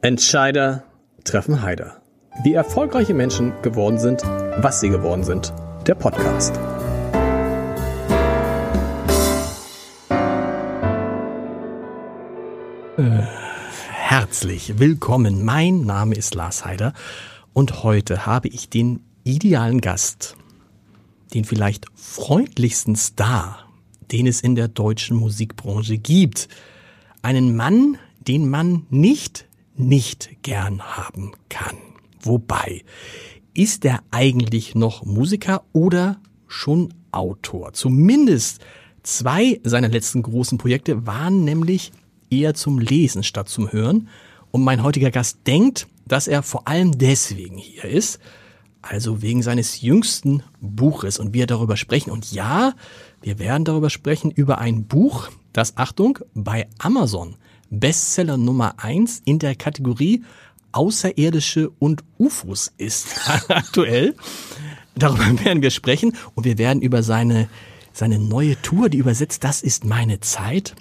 Entscheider treffen Heider. Wie erfolgreiche Menschen geworden sind, was sie geworden sind. Der Podcast. Äh, herzlich willkommen. Mein Name ist Lars Heider und heute habe ich den idealen Gast, den vielleicht freundlichsten Star, den es in der deutschen Musikbranche gibt. Einen Mann, den man nicht, nicht gern haben kann. Wobei, ist er eigentlich noch Musiker oder schon Autor? Zumindest zwei seiner letzten großen Projekte waren nämlich eher zum Lesen statt zum Hören. Und mein heutiger Gast denkt, dass er vor allem deswegen hier ist, also wegen seines jüngsten Buches und wir darüber sprechen. Und ja, wir werden darüber sprechen über ein Buch, das Achtung bei Amazon Bestseller Nummer eins in der Kategorie Außerirdische und UFOs ist aktuell. Darüber werden wir sprechen und wir werden über seine, seine neue Tour, die übersetzt, das ist meine Zeit,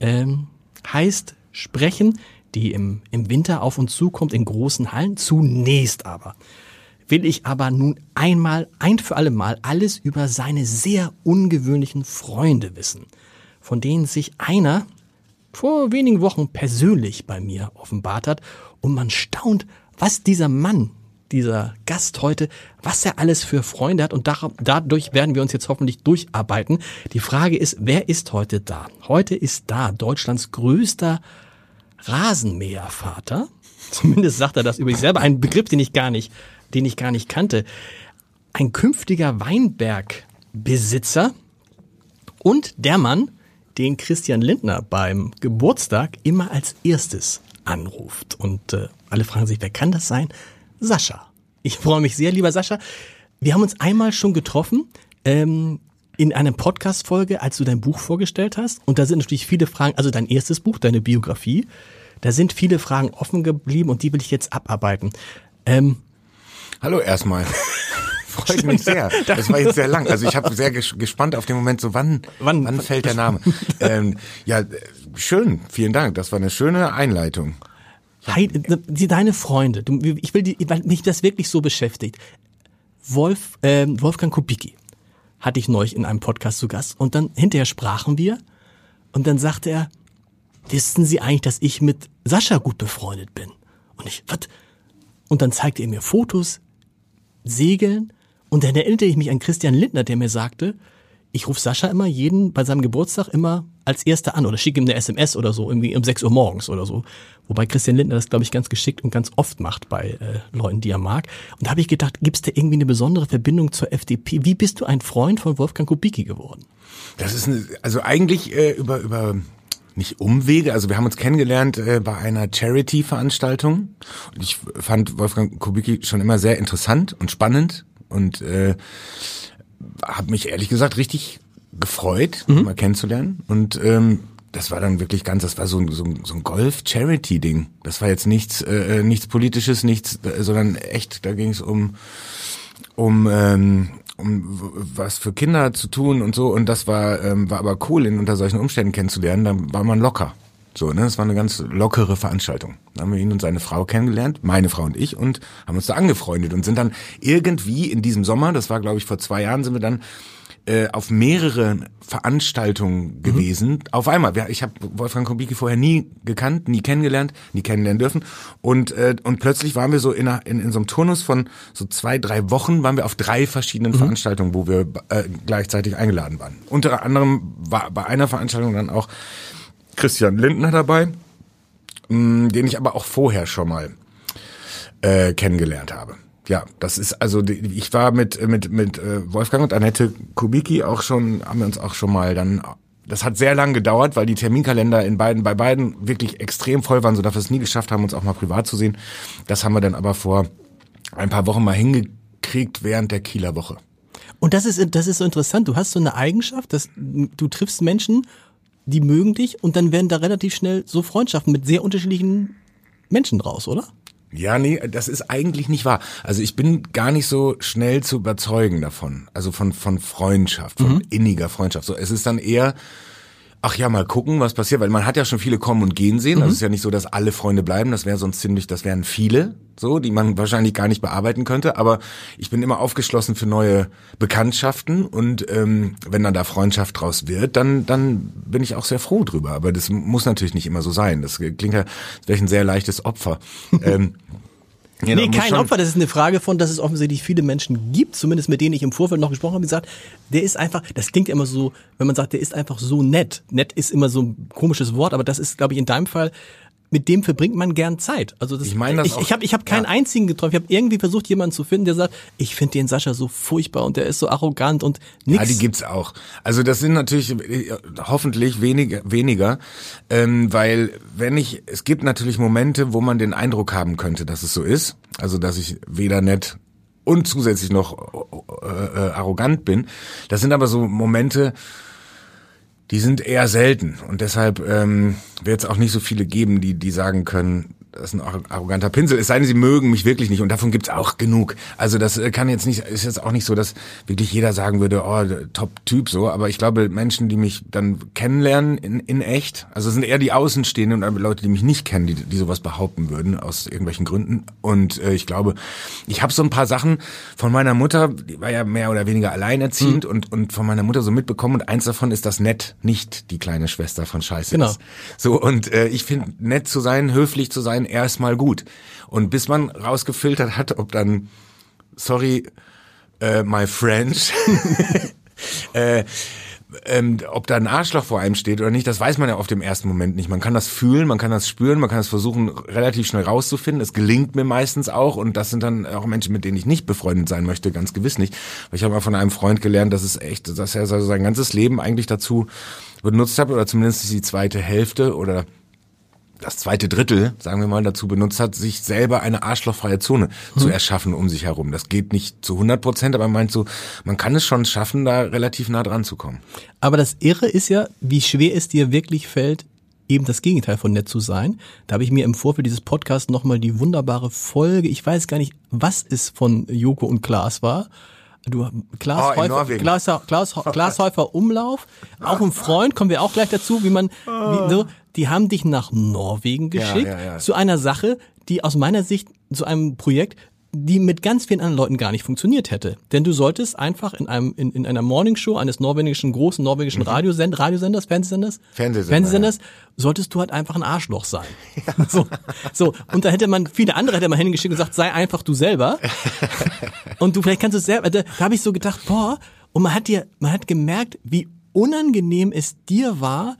ähm, heißt sprechen, die im, im Winter auf uns zukommt in großen Hallen. Zunächst aber will ich aber nun einmal, ein für alle Mal alles über seine sehr ungewöhnlichen Freunde wissen, von denen sich einer vor wenigen Wochen persönlich bei mir offenbart hat und man staunt, was dieser Mann, dieser Gast heute, was er alles für Freunde hat und dadurch werden wir uns jetzt hoffentlich durcharbeiten. Die Frage ist, wer ist heute da? Heute ist da Deutschlands größter Rasenmähervater. Zumindest sagt er das über sich selber, ein Begriff, den ich gar nicht, den ich gar nicht kannte. Ein künftiger Weinbergbesitzer und der Mann, den Christian Lindner beim Geburtstag immer als erstes anruft. Und äh, alle fragen sich, wer kann das sein? Sascha. Ich freue mich sehr, lieber Sascha. Wir haben uns einmal schon getroffen ähm, in einer Podcast-Folge, als du dein Buch vorgestellt hast. Und da sind natürlich viele Fragen, also dein erstes Buch, deine Biografie. Da sind viele Fragen offen geblieben und die will ich jetzt abarbeiten. Ähm, Hallo erstmal. Freut mich sehr. Das war jetzt sehr lang. Also ich habe sehr gespannt auf den Moment, so wann, wann, wann fällt der Name. ähm, ja, schön. Vielen Dank. Das war eine schöne Einleitung. Hi, deine Freunde, ich will, die, weil mich das wirklich so beschäftigt. Wolf, äh, Wolfgang Kubicki hatte ich neulich in einem Podcast zu Gast und dann hinterher sprachen wir und dann sagte er, wissen Sie eigentlich, dass ich mit Sascha gut befreundet bin? Und ich, was? Und dann zeigte er mir Fotos, Segeln und dann erinnerte ich mich an Christian Lindner, der mir sagte, ich rufe Sascha immer jeden bei seinem Geburtstag immer als erster an oder schicke ihm eine SMS oder so, irgendwie um 6 Uhr morgens oder so. Wobei Christian Lindner das, glaube ich, ganz geschickt und ganz oft macht bei äh, Leuten, die er mag. Und da habe ich gedacht, gibt es da irgendwie eine besondere Verbindung zur FDP? Wie bist du ein Freund von Wolfgang Kubicki geworden? Das ist eine, also eigentlich äh, über über nicht Umwege, also wir haben uns kennengelernt äh, bei einer Charity-Veranstaltung und ich fand Wolfgang Kubicki schon immer sehr interessant und spannend und äh, habe mich ehrlich gesagt richtig gefreut, mhm. mal kennenzulernen. Und ähm, das war dann wirklich ganz, das war so ein, so so ein Golf-Charity-Ding. Das war jetzt nichts, äh, nichts Politisches, nichts, äh, sondern echt, da ging es um, um, ähm, um was für Kinder zu tun und so. Und das war, ähm, war aber cool, ihn unter solchen Umständen kennenzulernen. Dann war man locker. So, ne, das war eine ganz lockere Veranstaltung. Da haben wir ihn und seine Frau kennengelernt, meine Frau und ich, und haben uns da angefreundet und sind dann irgendwie in diesem Sommer, das war glaube ich vor zwei Jahren, sind wir dann äh, auf mehrere Veranstaltungen mhm. gewesen. Mhm. Auf einmal. Ich habe Wolfgang Kubicki vorher nie gekannt, nie kennengelernt, nie kennenlernen dürfen. Und, äh, und plötzlich waren wir so in, einer, in, in so einem Turnus von so zwei, drei Wochen, waren wir auf drei verschiedenen mhm. Veranstaltungen, wo wir äh, gleichzeitig eingeladen waren. Unter anderem war bei einer Veranstaltung dann auch Christian Lindner dabei, mh, mm, den ich aber auch vorher schon mal äh, kennengelernt habe. Ja, das ist also ich war mit mit mit äh, Wolfgang und Annette Kubicki auch schon haben wir uns auch schon mal dann das hat sehr lang gedauert, weil die Terminkalender in beiden bei beiden wirklich extrem voll waren, so dass wir es nie geschafft haben, uns auch mal privat zu sehen. Das haben wir dann aber vor ein paar Wochen mal hingekriegt während der Kieler Woche. Und das ist das ist so interessant. Du hast so eine Eigenschaft, dass du triffst Menschen die mögen dich und dann werden da relativ schnell so Freundschaften mit sehr unterschiedlichen Menschen draus, oder? Ja, nee, das ist eigentlich nicht wahr. Also ich bin gar nicht so schnell zu überzeugen davon. Also von, von Freundschaft, von mhm. inniger Freundschaft. So, es ist dann eher, ach ja, mal gucken, was passiert, weil man hat ja schon viele kommen und gehen sehen. Mhm. Also es ist ja nicht so, dass alle Freunde bleiben. Das wäre sonst ziemlich, das wären viele, so, die man wahrscheinlich gar nicht bearbeiten könnte. Aber ich bin immer aufgeschlossen für neue Bekanntschaften und ähm, wenn dann da Freundschaft draus wird, dann dann bin ich auch sehr froh drüber. Aber das muss natürlich nicht immer so sein. Das klingt ja, das wäre ein sehr leichtes Opfer. ähm, ja, nee, kein Opfer. Das ist eine Frage von, dass es offensichtlich viele Menschen gibt, zumindest mit denen ich im Vorfeld noch gesprochen habe, gesagt, der ist einfach, das klingt immer so, wenn man sagt, der ist einfach so nett. Nett ist immer so ein komisches Wort, aber das ist, glaube ich, in deinem Fall mit dem verbringt man gern Zeit. Also das, ich meine das ich, ich habe ich hab keinen ja. einzigen getroffen. Ich habe irgendwie versucht, jemanden zu finden, der sagt, ich finde den Sascha so furchtbar und der ist so arrogant und nichts. Ja, die gibt's auch. Also das sind natürlich äh, hoffentlich weniger, weniger, ähm, weil wenn ich, es gibt natürlich Momente, wo man den Eindruck haben könnte, dass es so ist. Also dass ich weder nett und zusätzlich noch äh, äh, arrogant bin. Das sind aber so Momente, die sind eher selten. Und deshalb ähm, wird es auch nicht so viele geben, die die sagen können, das ist ein arroganter Pinsel. Es sei denn, sie mögen mich wirklich nicht und davon gibt's auch genug. Also das äh, kann jetzt nicht, ist jetzt auch nicht so, dass wirklich jeder sagen würde, oh, Top-Typ so. Aber ich glaube, Menschen, die mich dann kennenlernen in, in echt, also es sind eher die Außenstehenden und Leute, die mich nicht kennen, die, die sowas behaupten würden aus irgendwelchen Gründen. Und äh, ich glaube, ich habe so ein paar Sachen von meiner Mutter, die war ja mehr oder weniger alleinerziehend mhm. und und von meiner Mutter so mitbekommen. Und eins davon ist, dass nett nicht die kleine Schwester von Scheiße genau. ist. So und äh, ich finde nett zu sein, höflich zu sein erstmal gut. Und bis man rausgefiltert hat, ob dann, sorry, äh, my French, äh, ähm, ob da ein Arschloch vor einem steht oder nicht, das weiß man ja auf dem ersten Moment nicht. Man kann das fühlen, man kann das spüren, man kann das versuchen, relativ schnell rauszufinden. Es gelingt mir meistens auch und das sind dann auch Menschen, mit denen ich nicht befreundet sein möchte, ganz gewiss nicht. Ich habe mal von einem Freund gelernt, dass es echt, dass er sein ganzes Leben eigentlich dazu benutzt hat oder zumindest die zweite Hälfte oder das zweite Drittel, sagen wir mal, dazu benutzt hat, sich selber eine arschlochfreie Zone hm. zu erschaffen um sich herum. Das geht nicht zu 100 Prozent, aber man meint so, man kann es schon schaffen, da relativ nah dran zu kommen. Aber das Irre ist ja, wie schwer es dir wirklich fällt, eben das Gegenteil von nett zu sein. Da habe ich mir im Vorfeld dieses Podcasts nochmal die wunderbare Folge, ich weiß gar nicht, was es von Joko und Klaas war, Du, Klaas, oh, Häufer, Klaas, Klaas, Klaas Häufer Umlauf, auch ein Freund, kommen wir auch gleich dazu, wie man, wie, so, die haben dich nach Norwegen geschickt, ja, ja, ja. zu einer Sache, die aus meiner Sicht, zu einem Projekt, die mit ganz vielen anderen Leuten gar nicht funktioniert hätte. Denn du solltest einfach in einem in, in einer Morningshow eines norwegischen großen norwegischen mhm. Radiosend, Radiosenders, Fernsehsenders, Fernsehsender, Fernsehsenders, solltest du halt einfach ein Arschloch sein. Ja. So, so und da hätte man viele andere hätte man hingeschickt und gesagt, sei einfach du selber. und du vielleicht kannst du es selber. Da, da habe ich so gedacht, boah, und man hat dir man hat gemerkt, wie unangenehm es dir war,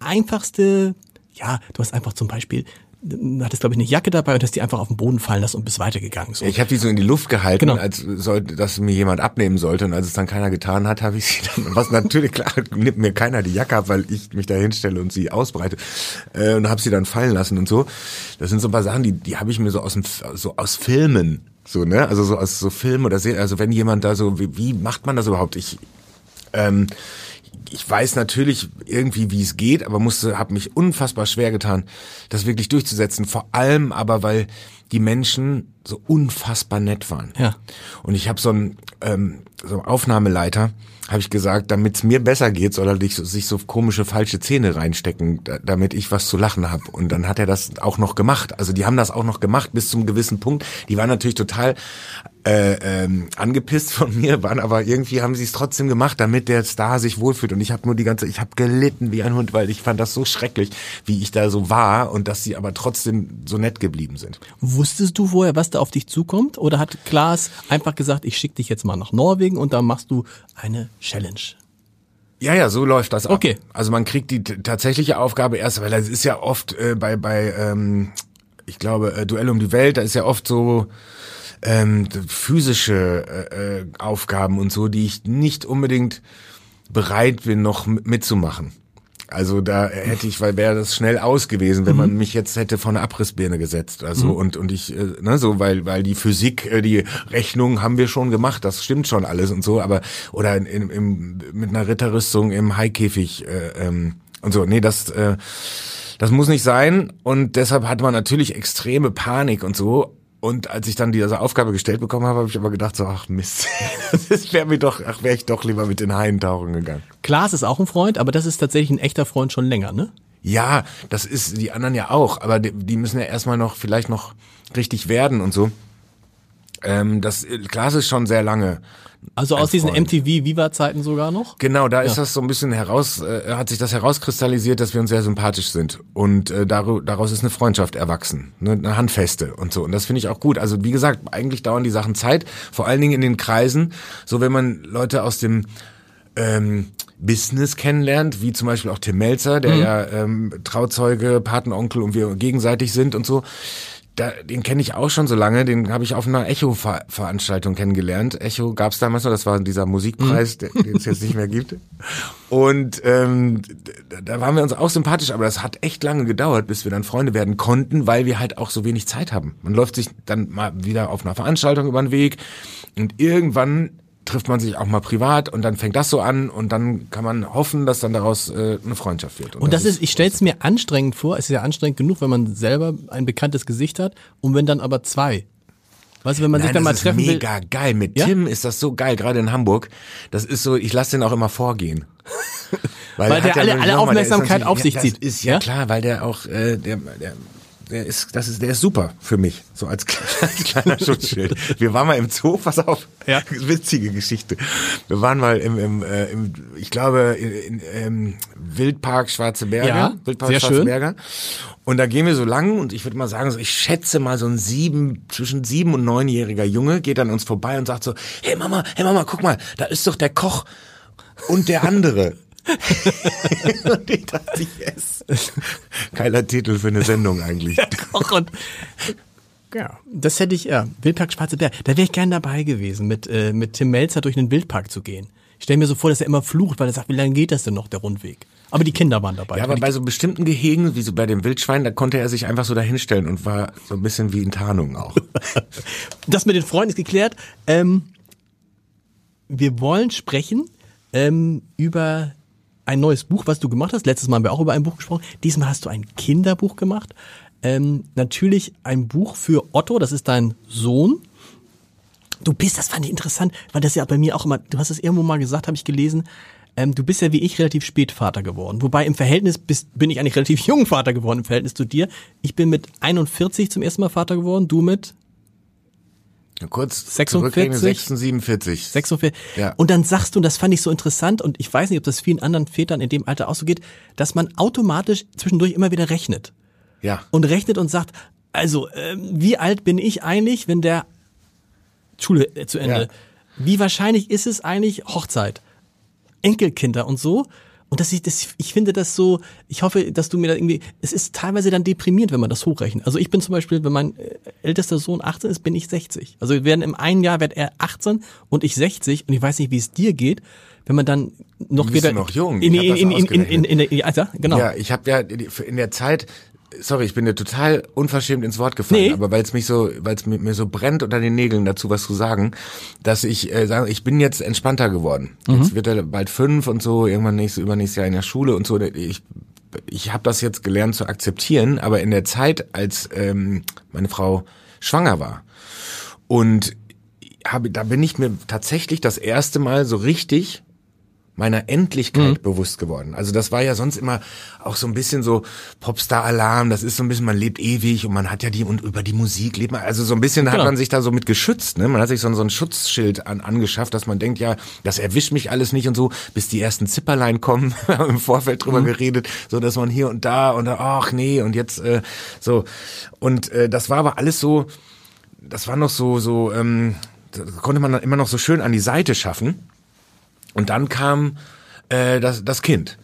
einfachste ja, du hast einfach zum Beispiel du hattest, glaube ich, eine Jacke dabei und hast die einfach auf den Boden fallen lassen und bist weitergegangen. So. Ich habe die so in die Luft gehalten, genau. als sollte, dass mir jemand abnehmen sollte. Und als es dann keiner getan hat, habe ich sie dann, was natürlich klar, nimmt mir keiner die Jacke ab, weil ich mich da hinstelle und sie ausbreite. Äh, und habe sie dann fallen lassen und so. Das sind so ein paar Sachen, die, die habe ich mir so aus dem, so aus Filmen, so, ne? Also so aus so Filmen oder Serien, also wenn jemand da so, wie, wie macht man das überhaupt? Ich, ähm, ich weiß natürlich irgendwie, wie es geht, aber musste, habe mich unfassbar schwer getan, das wirklich durchzusetzen. Vor allem aber, weil die Menschen so unfassbar nett waren. Ja. Und ich habe so einen ähm, so Aufnahmeleiter, habe ich gesagt, damit es mir besser geht, soll er sich so komische falsche Zähne reinstecken, damit ich was zu lachen habe. Und dann hat er das auch noch gemacht. Also die haben das auch noch gemacht bis zum gewissen Punkt. Die waren natürlich total äh, ähm, angepisst von mir, waren aber irgendwie haben sie es trotzdem gemacht, damit der Star sich wohlfühlt. Und ich habe nur die ganze, ich habe gelitten wie ein Hund, weil ich fand das so schrecklich, wie ich da so war und dass sie aber trotzdem so nett geblieben sind. Wusstest du vorher, was da auf dich zukommt? Oder hat Klaas einfach gesagt, ich schicke dich jetzt mal nach Norwegen und da machst du eine Challenge? Ja, ja, so läuft das ab. Okay. Also man kriegt die tatsächliche Aufgabe erst, weil das ist ja oft äh, bei, bei ähm, ich glaube, äh, Duell um die Welt, da ist ja oft so ähm, physische äh, äh, Aufgaben und so, die ich nicht unbedingt bereit bin, noch mitzumachen. Also da hätte ich, weil wäre das schnell aus gewesen, wenn mhm. man mich jetzt hätte vor eine Abrissbirne gesetzt. Also mhm. und und ich, äh, ne, so weil weil die Physik, äh, die Rechnung haben wir schon gemacht, das stimmt schon alles und so, aber oder in, in, im, mit einer Ritterrüstung im Haikäfig äh, ähm, und so. Nee, das äh, das muss nicht sein und deshalb hat man natürlich extreme Panik und so Und als ich dann diese Aufgabe gestellt bekommen habe, habe ich aber gedacht so, ach Mist, das wäre mir doch, ach wäre ich doch lieber mit den Haien tauchen gegangen. Klaas ist auch ein Freund, aber das ist tatsächlich ein echter Freund schon länger, ne? Ja, das ist die anderen ja auch, aber die, die müssen ja erstmal noch vielleicht noch richtig werden und so. Ähm, das Klaas ist schon sehr lange. Also aus diesen Freund. MTV Viva Zeiten sogar noch? Genau, da ist das so ein bisschen heraus, äh, hat sich das herauskristallisiert, dass wir uns sehr sympathisch sind und äh, daraus ist eine Freundschaft erwachsen, ne, eine handfeste und so und das finde ich auch gut. Also wie gesagt, eigentlich dauern die Sachen Zeit, vor allen Dingen in den Kreisen, so wenn man Leute aus dem ähm, Business kennenlernt, wie zum Beispiel auch Tim Melzer, der ja ähm, Trauzeuge, Patenonkel und wir gegenseitig sind und so. Da, den kenne ich auch schon so lange, den habe ich auf einer Echo-Veranstaltung kennengelernt. Echo gab's damals noch, das war dieser Musikpreis, der- den es jetzt nicht mehr gibt. Und ähm, da waren wir uns auch sympathisch, aber das hat echt lange gedauert, bis wir dann Freunde werden konnten, weil wir halt auch so wenig Zeit haben. Man läuft sich dann mal wieder auf einer Veranstaltung über den Weg und irgendwann trifft man sich auch mal privat und dann fängt das so an und dann kann man hoffen, dass dann daraus äh, eine Freundschaft wird. Und das ist, ich stelle es mir anstrengend vor, es ist ja anstrengend genug, wenn man selber ein bekanntes Gesicht hat und wenn dann aber zwei. Weißt du, wenn man sich Nein, dann mal das treffen ist will. mega geil. Mit Ja? Tim ist das so geil, gerade in Hamburg. Das ist so, ich lasse den auch immer vorgehen. Weil er der hat alle- alle ist Aufmerksamkeit auf sich ja, zieht. Das ist ja, Ja? klar, weil der auch, äh, der, der, der ist, das ist, der ist super für mich, so als, kleiner Schutzschild. Wir waren mal im Zoo, pass auf, Ja. witzige Geschichte. Wir waren mal im, im, äh, im ich glaube, in, in, im Wildpark Schwarze Berge, Ja, Wildpark sehr Schwarze schön. Berge. Und da gehen wir so lang und ich würde mal sagen, so, ich schätze mal so ein sieben, zwischen sieben und neunjähriger Junge geht an uns vorbei und sagt so, hey Mama, hey Mama, guck mal, da ist doch der Koch und der andere. und ich dachte, yes. Geiler Titel für eine Sendung eigentlich. Koch und ja, das hätte ich, ja, Wildpark Schwarze Berg. Da wäre ich gern dabei gewesen, mit, äh, mit Tim Melzer durch einen Wildpark zu gehen. Ich stelle mir so vor, dass er immer flucht, weil er sagt, wie lange geht das denn noch, der Rundweg? Aber die Kinder waren dabei. Ja, aber bei so bestimmten Gehegen, wie so bei dem Wildschwein, da konnte er sich einfach so dahinstellen und war so ein bisschen wie in Tarnung auch. das mit den Freunden ist geklärt. Ähm, wir wollen sprechen ähm, über ein neues Buch, was du gemacht hast. Letztes Mal haben wir auch über ein Buch gesprochen. Diesmal hast du ein Kinderbuch gemacht. Ähm, natürlich ein Buch für Otto, das ist dein Sohn. Du bist, das fand ich interessant, weil das ja bei mir auch immer, du hast es irgendwo mal gesagt, habe ich gelesen, ähm, du bist ja wie ich relativ spät Vater geworden. Wobei im Verhältnis bist, bin ich eigentlich relativ jung Vater geworden im Verhältnis zu dir. Ich bin mit 41 zum ersten Mal Vater geworden, du mit Kurz 46? zurückrechnen, 46. 46. Ja. Und dann sagst du, und das fand ich so interessant, und ich weiß nicht, ob das vielen anderen Vätern in dem Alter auch so geht, dass man automatisch zwischendurch immer wieder rechnet. Ja. Und rechnet und sagt, also, ähm, wie alt bin ich eigentlich, wenn der Schule äh, zu Ende? Ja. Wie wahrscheinlich ist es eigentlich Hochzeit? Enkelkinder und so? Und das, ich, das, ich finde das so, ich hoffe, dass du mir da irgendwie, es ist teilweise dann deprimierend, wenn man das hochrechnet. Also ich bin zum Beispiel, wenn mein äh, ältester Sohn 18 ist, bin ich 60. Also wir werden im einen Jahr wird er 18 und ich 60 und ich weiß nicht, wie es dir geht, wenn man dann noch wieder noch jung. in, in, das in, in, in, in, ausgerechnet. in, in, also, genau. Ja, ich habe ja in der Zeit, sorry, ich bin dir total unverschämt ins Wort gefallen, Nee. aber weil es mich so, weil es mir, so brennt unter den Nägeln dazu was zu sagen, dass ich äh, sage, ich bin jetzt entspannter geworden. Jetzt wird er bald fünf und so, irgendwann nächstes, übernächstes Jahr in der Schule und so. Ich ich habe das jetzt gelernt zu akzeptieren, aber in der Zeit, als ähm, meine Frau schwanger war und habe, da bin ich mir tatsächlich das erste Mal so richtig meiner Endlichkeit bewusst geworden. Also das war ja sonst immer auch so ein bisschen so Popstar-Alarm, das ist so ein bisschen, man lebt ewig und man hat ja die, und über die Musik lebt man, also so ein bisschen hat Genau. man sich da so mit geschützt, ne? Man hat sich so, so ein Schutzschild an, angeschafft, dass man denkt, ja, das erwischt mich alles nicht und so, bis die ersten Zipperlein kommen, im Vorfeld drüber geredet, so dass man hier und da und ach nee, und jetzt äh, so. Und äh, das war aber alles so, das war noch so, so, ähm, das konnte man dann immer noch so schön an die Seite schaffen. Und dann kam äh, das, das Kind.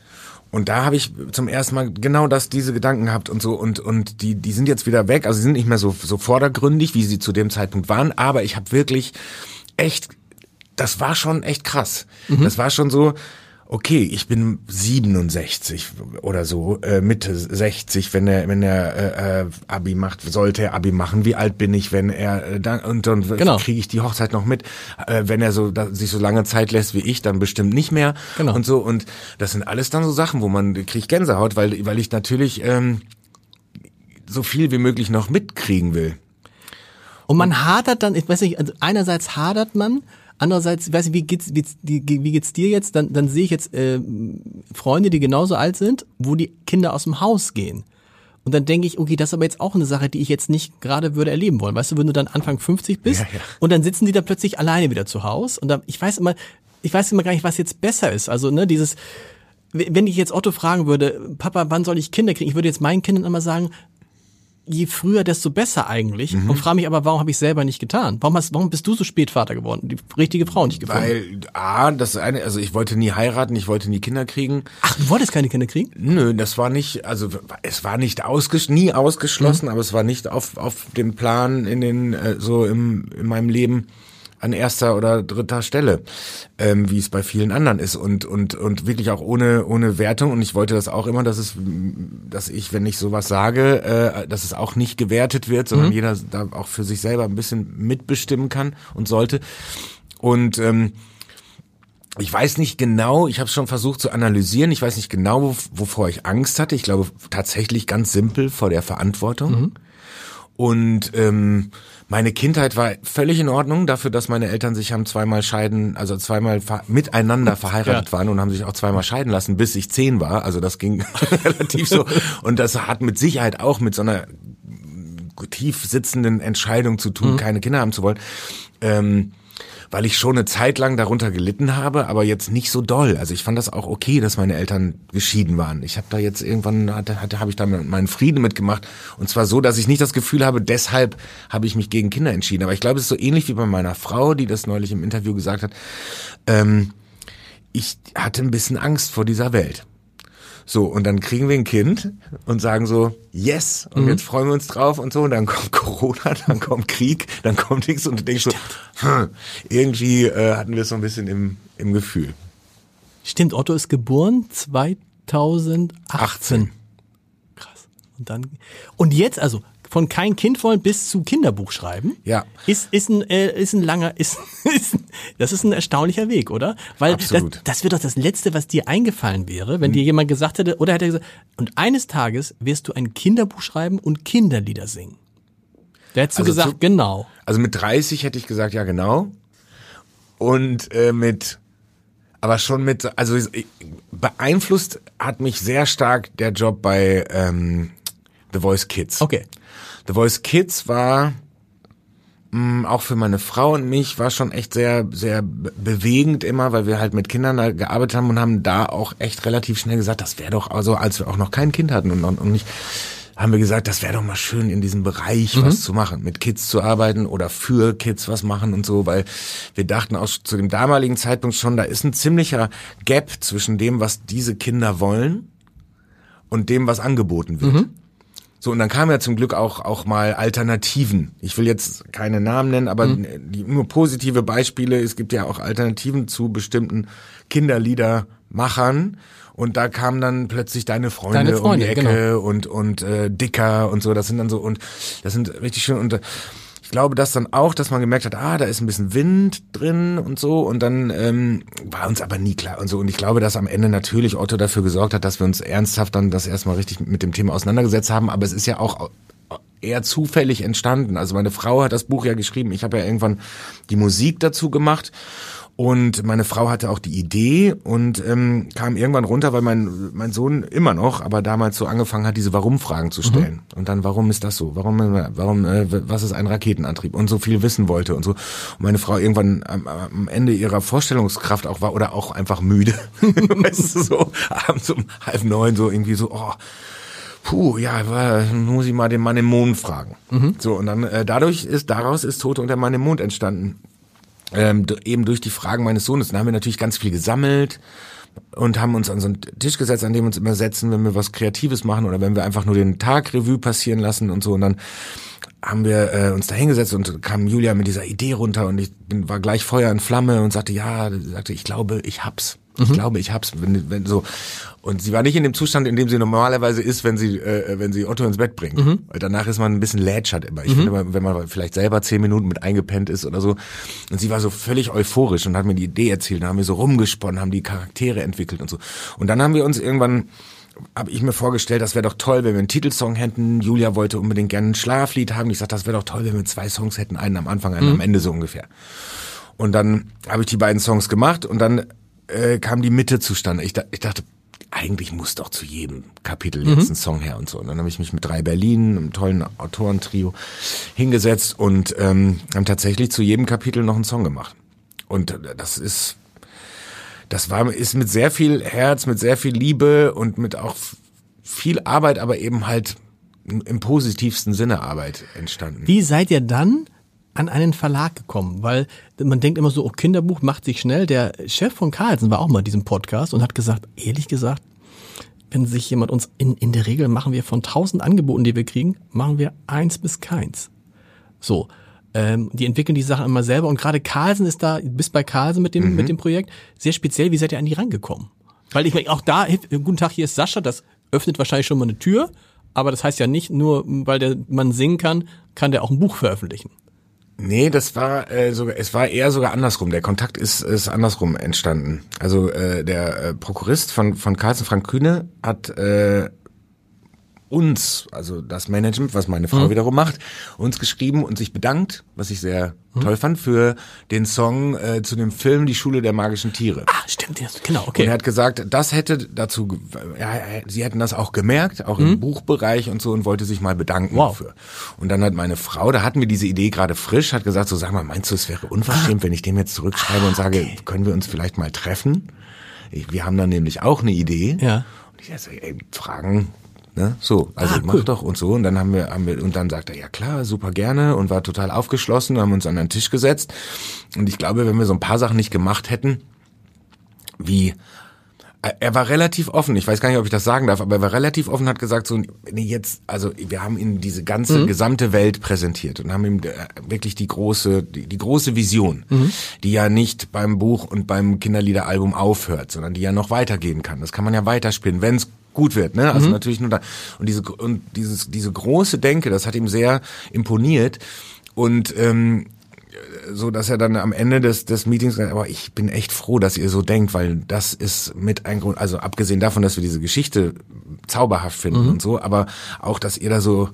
Und da habe ich zum ersten Mal genau das, diese Gedanken gehabt und so und und die die sind jetzt wieder weg, also sie sind nicht mehr so so vordergründig, wie sie zu dem Zeitpunkt waren, aber ich habe wirklich echt das war schon echt krass. Das war schon so okay, ich bin 67 oder so, äh, Mitte 60, wenn er wenn er äh, äh, Abi macht, sollte er Abi machen. Wie alt bin ich, wenn er äh, dann und dann Genau. kriege ich die Hochzeit noch mit. Äh, wenn er so da, sich so lange Zeit lässt wie ich, dann bestimmt nicht mehr Genau. und so und das sind alles dann so Sachen, wo man kriegt Gänsehaut, weil weil ich natürlich ähm, so viel wie möglich noch mitkriegen will. Und man hadert dann, ich weiß nicht, also einerseits hadert man, andererseits, weiß nicht, wie geht's, wie, wie geht's dir jetzt? Dann, dann sehe ich jetzt äh, Freunde, die genauso alt sind, wo die Kinder aus dem Haus gehen. Und dann denke ich, okay, das ist aber jetzt auch eine Sache, die ich jetzt nicht gerade würde erleben wollen. Weißt du, wenn du dann Anfang 50 bist Ja, ja. und dann sitzen die da plötzlich alleine wieder zu Hause und da, ich weiß immer, ich weiß immer gar nicht, was jetzt besser ist. Also, ne, dieses, wenn ich jetzt Otto fragen würde, Papa, wann soll ich Kinder kriegen? Ich würde jetzt meinen Kindern immer sagen, je früher, desto besser eigentlich. Mhm. Und frage mich aber, warum habe ich selber nicht getan? Warum, hast, warum bist du so spät Vater geworden? Die richtige Frau nicht gefunden. Weil, A, das eine, also ich wollte nie heiraten, ich wollte nie Kinder kriegen. Ach, du wolltest keine Kinder kriegen? Nö, das war nicht, also es war nicht ausges nie ausgeschlossen, aber es war nicht auf, auf dem Plan in den, äh, so im, in meinem Leben an erster oder dritter Stelle, ähm, wie es bei vielen anderen ist. Und und und wirklich auch ohne ohne Wertung. Und ich wollte das auch immer, dass es, dass ich, wenn ich sowas sage, äh, dass es auch nicht gewertet wird, sondern jeder da auch für sich selber ein bisschen mitbestimmen kann und sollte. Und ähm, ich weiß nicht genau, ich habe schon versucht zu analysieren, ich weiß nicht genau, wo, wovor ich Angst hatte. Ich glaube tatsächlich ganz simpel vor der Verantwortung. Und ähm, meine Kindheit war völlig in Ordnung dafür, dass meine Eltern sich haben zweimal scheiden, also zweimal ver miteinander verheiratet Ja. waren und haben sich auch zweimal scheiden lassen, bis ich zehn war. Also das ging relativ so. Und das hat mit Sicherheit auch mit so einer tief sitzenden Entscheidung zu tun, keine Kinder haben zu wollen. Ähm, weil ich schon eine Zeit lang darunter gelitten habe, aber jetzt nicht so doll. Also ich fand das auch okay, dass meine Eltern geschieden waren. Ich habe da jetzt irgendwann hatte, hatte habe ich da meinen Frieden mitgemacht und zwar so, dass ich nicht das Gefühl habe, deshalb habe ich mich gegen Kinder entschieden. Aber ich glaube, es ist so ähnlich wie bei meiner Frau, die das neulich im Interview gesagt hat. Ähm, ich hatte ein bisschen Angst vor dieser Welt. So, und dann kriegen wir ein Kind und sagen so, yes, und jetzt freuen wir uns drauf und so, und dann kommt Corona, dann kommt Krieg, dann kommt nichts und du denkst so, hm, irgendwie äh, hatten wir es so ein bisschen im, im Gefühl. Stimmt, Otto ist geboren 2018. 18. Krass. Und dann und jetzt also von kein Kind wollen bis zu Kinderbuch schreiben. Ja. Ist ist ein äh, ist ein langer ist, ist ein- das ist ein erstaunlicher Weg, oder? Weil Absolut. das, das wird doch das letzte, was dir eingefallen wäre, wenn dir jemand gesagt hätte oder hätte er gesagt, und eines Tages wirst du ein Kinderbuch schreiben und Kinderlieder singen. Da hättest du Also gesagt, zu- genau. Also mit 30 hätte ich gesagt, ja genau. Und äh, mit, aber schon mit, also beeinflusst hat mich sehr stark der Job bei ähm, The Voice Kids. Okay. The Voice Kids war mh, auch für meine Frau und mich war schon echt sehr sehr be- bewegend immer, weil wir halt mit Kindern da gearbeitet haben und haben da auch echt relativ schnell gesagt, das wäre doch also als wir auch noch kein Kind hatten und, und, und nicht haben wir gesagt, das wäre doch mal schön in diesem Bereich was zu machen, mit Kids zu arbeiten oder für Kids was machen und so, weil wir dachten auch zu dem damaligen Zeitpunkt schon, da ist ein ziemlicher Gap zwischen dem, was diese Kinder wollen und dem, was angeboten wird. So, und dann kamen ja zum Glück auch, auch mal Alternativen. Ich will jetzt keine Namen nennen, aber die, nur positive Beispiele. Es gibt ja auch Alternativen zu bestimmten Kinderliedermachern. Und da kamen dann plötzlich deine Freunde, Deine Freunde, um die Ecke und, und äh, Dicker und so. Das sind dann so, und das sind richtig schön. Und äh, ich glaube, dass dann auch, dass man gemerkt hat, ah, da ist ein bisschen Wind drin und so. Und dann ähm, war uns aber nie klar und so. Und ich glaube, dass am Ende natürlich Otto dafür gesorgt hat, dass wir uns ernsthaft dann das erstmal richtig mit dem Thema auseinandergesetzt haben. Aber es ist ja auch eher zufällig entstanden. Also meine Frau hat das Buch ja geschrieben. Ich habe ja irgendwann die Musik dazu gemacht. Und meine Frau hatte auch die Idee und ähm, kam irgendwann runter, weil mein, mein Sohn immer noch, aber damals so angefangen hat, diese Warum-Fragen zu stellen. Und dann, warum ist das so? Warum, äh, warum, äh, was ist ein Raketenantrieb? Und so viel wissen wollte und so. Und meine Frau irgendwann am, am Ende ihrer Vorstellungskraft auch war oder auch einfach müde. weißt du, so abends um halb neun so irgendwie so, oh, Puh, ja, muss ich mal den Mann im Mond fragen. So, und dann äh, dadurch ist, daraus ist Tote und der Mann im Mond entstanden. Ähm, eben durch die Fragen meines Sohnes. Dann haben wir natürlich ganz viel gesammelt und haben uns an so einen Tisch gesetzt, an dem wir uns immer setzen, wenn wir was Kreatives machen oder wenn wir einfach nur den Tag Revue passieren lassen und so. Und dann haben wir äh, uns da hingesetzt und kam Julia mit dieser Idee runter und ich bin, war gleich Feuer in Flamme und sagte, ja, sagte, ich glaube, ich hab's. Ich glaube, ich hab's, wenn, wenn so. Und sie war nicht in dem Zustand, in dem sie normalerweise ist, wenn sie, äh, wenn sie Otto ins Bett bringt. Weil danach ist man ein bisschen lätschert immer. Ich finde, immer, wenn man vielleicht selber zehn Minuten mit eingepennt ist oder so. Und sie war so völlig euphorisch und hat mir die Idee erzählt. Dann haben wir so rumgesponnen, haben die Charaktere entwickelt und so. Und dann haben wir uns irgendwann habe ich mir vorgestellt, das wäre doch toll, wenn wir einen Titelsong hätten. Julia wollte unbedingt gerne ein Schlaflied haben. Ich sagte, das wäre doch toll, wenn wir zwei Songs hätten, einen am Anfang, einen mhm. am Ende so ungefähr. Und dann habe ich die beiden Songs gemacht und dann äh, kam die Mitte zustande. Ich, ich dachte, eigentlich muss doch zu jedem Kapitel mhm. jetzt ein Song her und so. Und dann habe ich mich mit drei Berlin, einem tollen Autorentrio, hingesetzt und ähm, haben tatsächlich zu jedem Kapitel noch einen Song gemacht. Und das ist, das war, ist mit sehr viel Herz, mit sehr viel Liebe und mit auch viel Arbeit, aber eben halt im positivsten Sinne Arbeit entstanden. Wie seid ihr dann an einen Verlag gekommen, weil man denkt immer so, oh, Kinderbuch macht sich schnell. Der Chef von Carlsen war auch mal in diesem Podcast und hat gesagt, ehrlich gesagt, wenn sich jemand uns in, in der Regel machen wir von tausend Angeboten, die wir kriegen, machen wir eins bis keins. So. Ähm, die entwickeln die Sachen immer selber und gerade Carlsen ist da, bist bei Carlsen mit dem, mhm. mit dem Projekt, sehr speziell, wie seid ihr an die rangekommen? Weil ich meine, auch da, guten Tag, hier ist Sascha, das öffnet wahrscheinlich schon mal eine Tür, aber das heißt ja nicht nur, weil der Mann singen kann, kann der auch ein Buch veröffentlichen. Nee, das war äh, sogar, es war eher sogar andersrum. Der Kontakt ist, ist andersrum entstanden. Also äh, der äh, Prokurist von von Carlsen Frank Kühne hat äh, uns, also das Management, was meine Frau mhm. wiederum macht, uns geschrieben und sich bedankt, was ich sehr mhm. toll fand, für den Song äh, zu dem Film Die Schule der magischen Tiere. Ah, stimmt, genau, okay. Und er hat gesagt, das hätte dazu, ja, sie hätten das auch gemerkt, auch mhm. im Buchbereich und so, und wollte sich mal bedanken wow. dafür. Und dann hat meine Frau, da hatten wir diese Idee gerade frisch, hat gesagt, so sag mal, meinst du, es wäre unverschämt, ah. wenn ich dem jetzt zurückschreibe ah, und sage, okay. können wir uns vielleicht mal treffen? Ich, wir haben dann nämlich auch eine Idee. Ja. Und ich sage, ey, Fragen Ne? So, also ah, cool. mach doch und so. Und dann haben wir, haben wir, und dann sagt er, ja klar, super gerne und war total aufgeschlossen, haben uns an den Tisch gesetzt. Und ich glaube, wenn wir so ein paar Sachen nicht gemacht hätten, wie er war relativ offen, ich weiß gar nicht, ob ich das sagen darf, aber er war relativ offen, hat gesagt, so, nee, jetzt, also wir haben ihm diese ganze mhm. gesamte Welt präsentiert und haben ihm äh, wirklich die große, die, die große Vision, mhm. die ja nicht beim Buch und beim Kinderliederalbum aufhört, sondern die ja noch weitergehen kann. Das kann man ja weiterspielen, wenn es gut wird, ne? Also mhm. natürlich nur da. Und diese und dieses diese große Denke, das hat ihm sehr imponiert und ähm, so dass er dann am Ende des, des Meetings sagt, aber ich bin echt froh, dass ihr so denkt, weil das ist mit ein Grund, also abgesehen davon, dass wir diese Geschichte zauberhaft finden mhm. und so, aber auch, dass ihr da so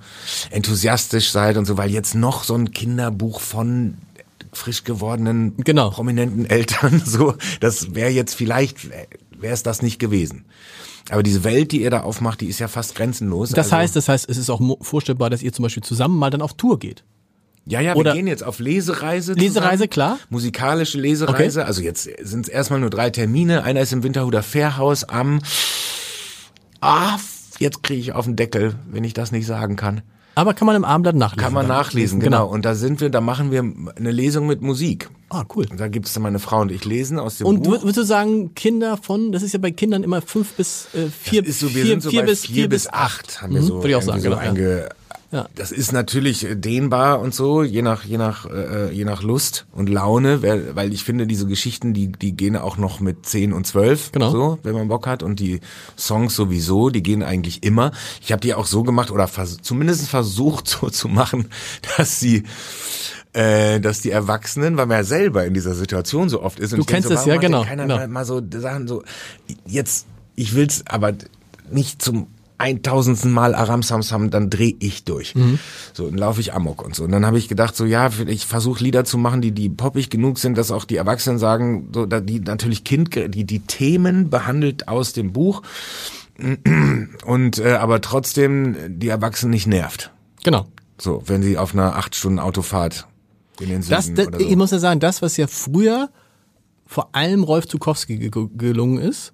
enthusiastisch seid und so, weil jetzt noch so ein Kinderbuch von frisch gewordenen genau. prominenten Eltern so, das wäre jetzt vielleicht wäre es das nicht gewesen. Aber diese Welt, die ihr da aufmacht, die ist ja fast grenzenlos. Das also heißt, das heißt, es ist auch vorstellbar, dass ihr zum Beispiel zusammen mal dann auf Tour geht. Ja, ja, Oder wir gehen jetzt auf Lesereise. Lesereise, zusammen. klar. Musikalische Lesereise. Okay. Also jetzt sind es erstmal nur drei Termine. Einer ist im Winterhuder Fährhaus am Ah, jetzt kriege ich auf den Deckel, wenn ich das nicht sagen kann. Aber kann man im Abendblatt nachlesen. Kann man nachlesen, genau. genau. Und da sind wir, da machen wir eine Lesung mit Musik. Ah, cool. Und da gibt es dann meine Frau und ich lesen aus dem und Buch. Und würdest du sagen, Kinder von, das ist ja bei Kindern immer fünf bis äh, vier, das ist so, wir vier, sind so vier, bis, vier bis acht, haben wir mhm, so, würde ich auch sagen, so genau, einge, ja. Das ist natürlich äh, dehnbar und so, je nach je nach äh, je nach Lust und Laune, weil, weil ich finde diese Geschichten, die die gehen auch noch mit zehn und zwölf, genau. so, wenn man Bock hat und die Songs sowieso, die gehen eigentlich immer. Ich habe die auch so gemacht oder vers zumindest versucht so zu machen, dass sie äh, dass die Erwachsenen, weil man ja selber in dieser Situation so oft ist. Und du kennst so, es ja genau. Keiner genau. Mal, mal so Sachen so jetzt ich will's aber nicht zum eintausendsten Mal Aram Samsam, dann dreh ich durch. Mhm. So, dann laufe ich Amok und so. Und dann habe ich gedacht, so ja, ich versuche Lieder zu machen, die die poppig genug sind, dass auch die Erwachsenen sagen, so die natürlich Kind, die die Themen behandelt aus dem Buch und äh, aber trotzdem die Erwachsenen nicht nervt. Genau. So, wenn sie auf einer acht Stunden Autofahrt in den Süden das, das so. Ich muss ja sagen, das, was ja früher vor allem Rolf Zukowski gelungen ist,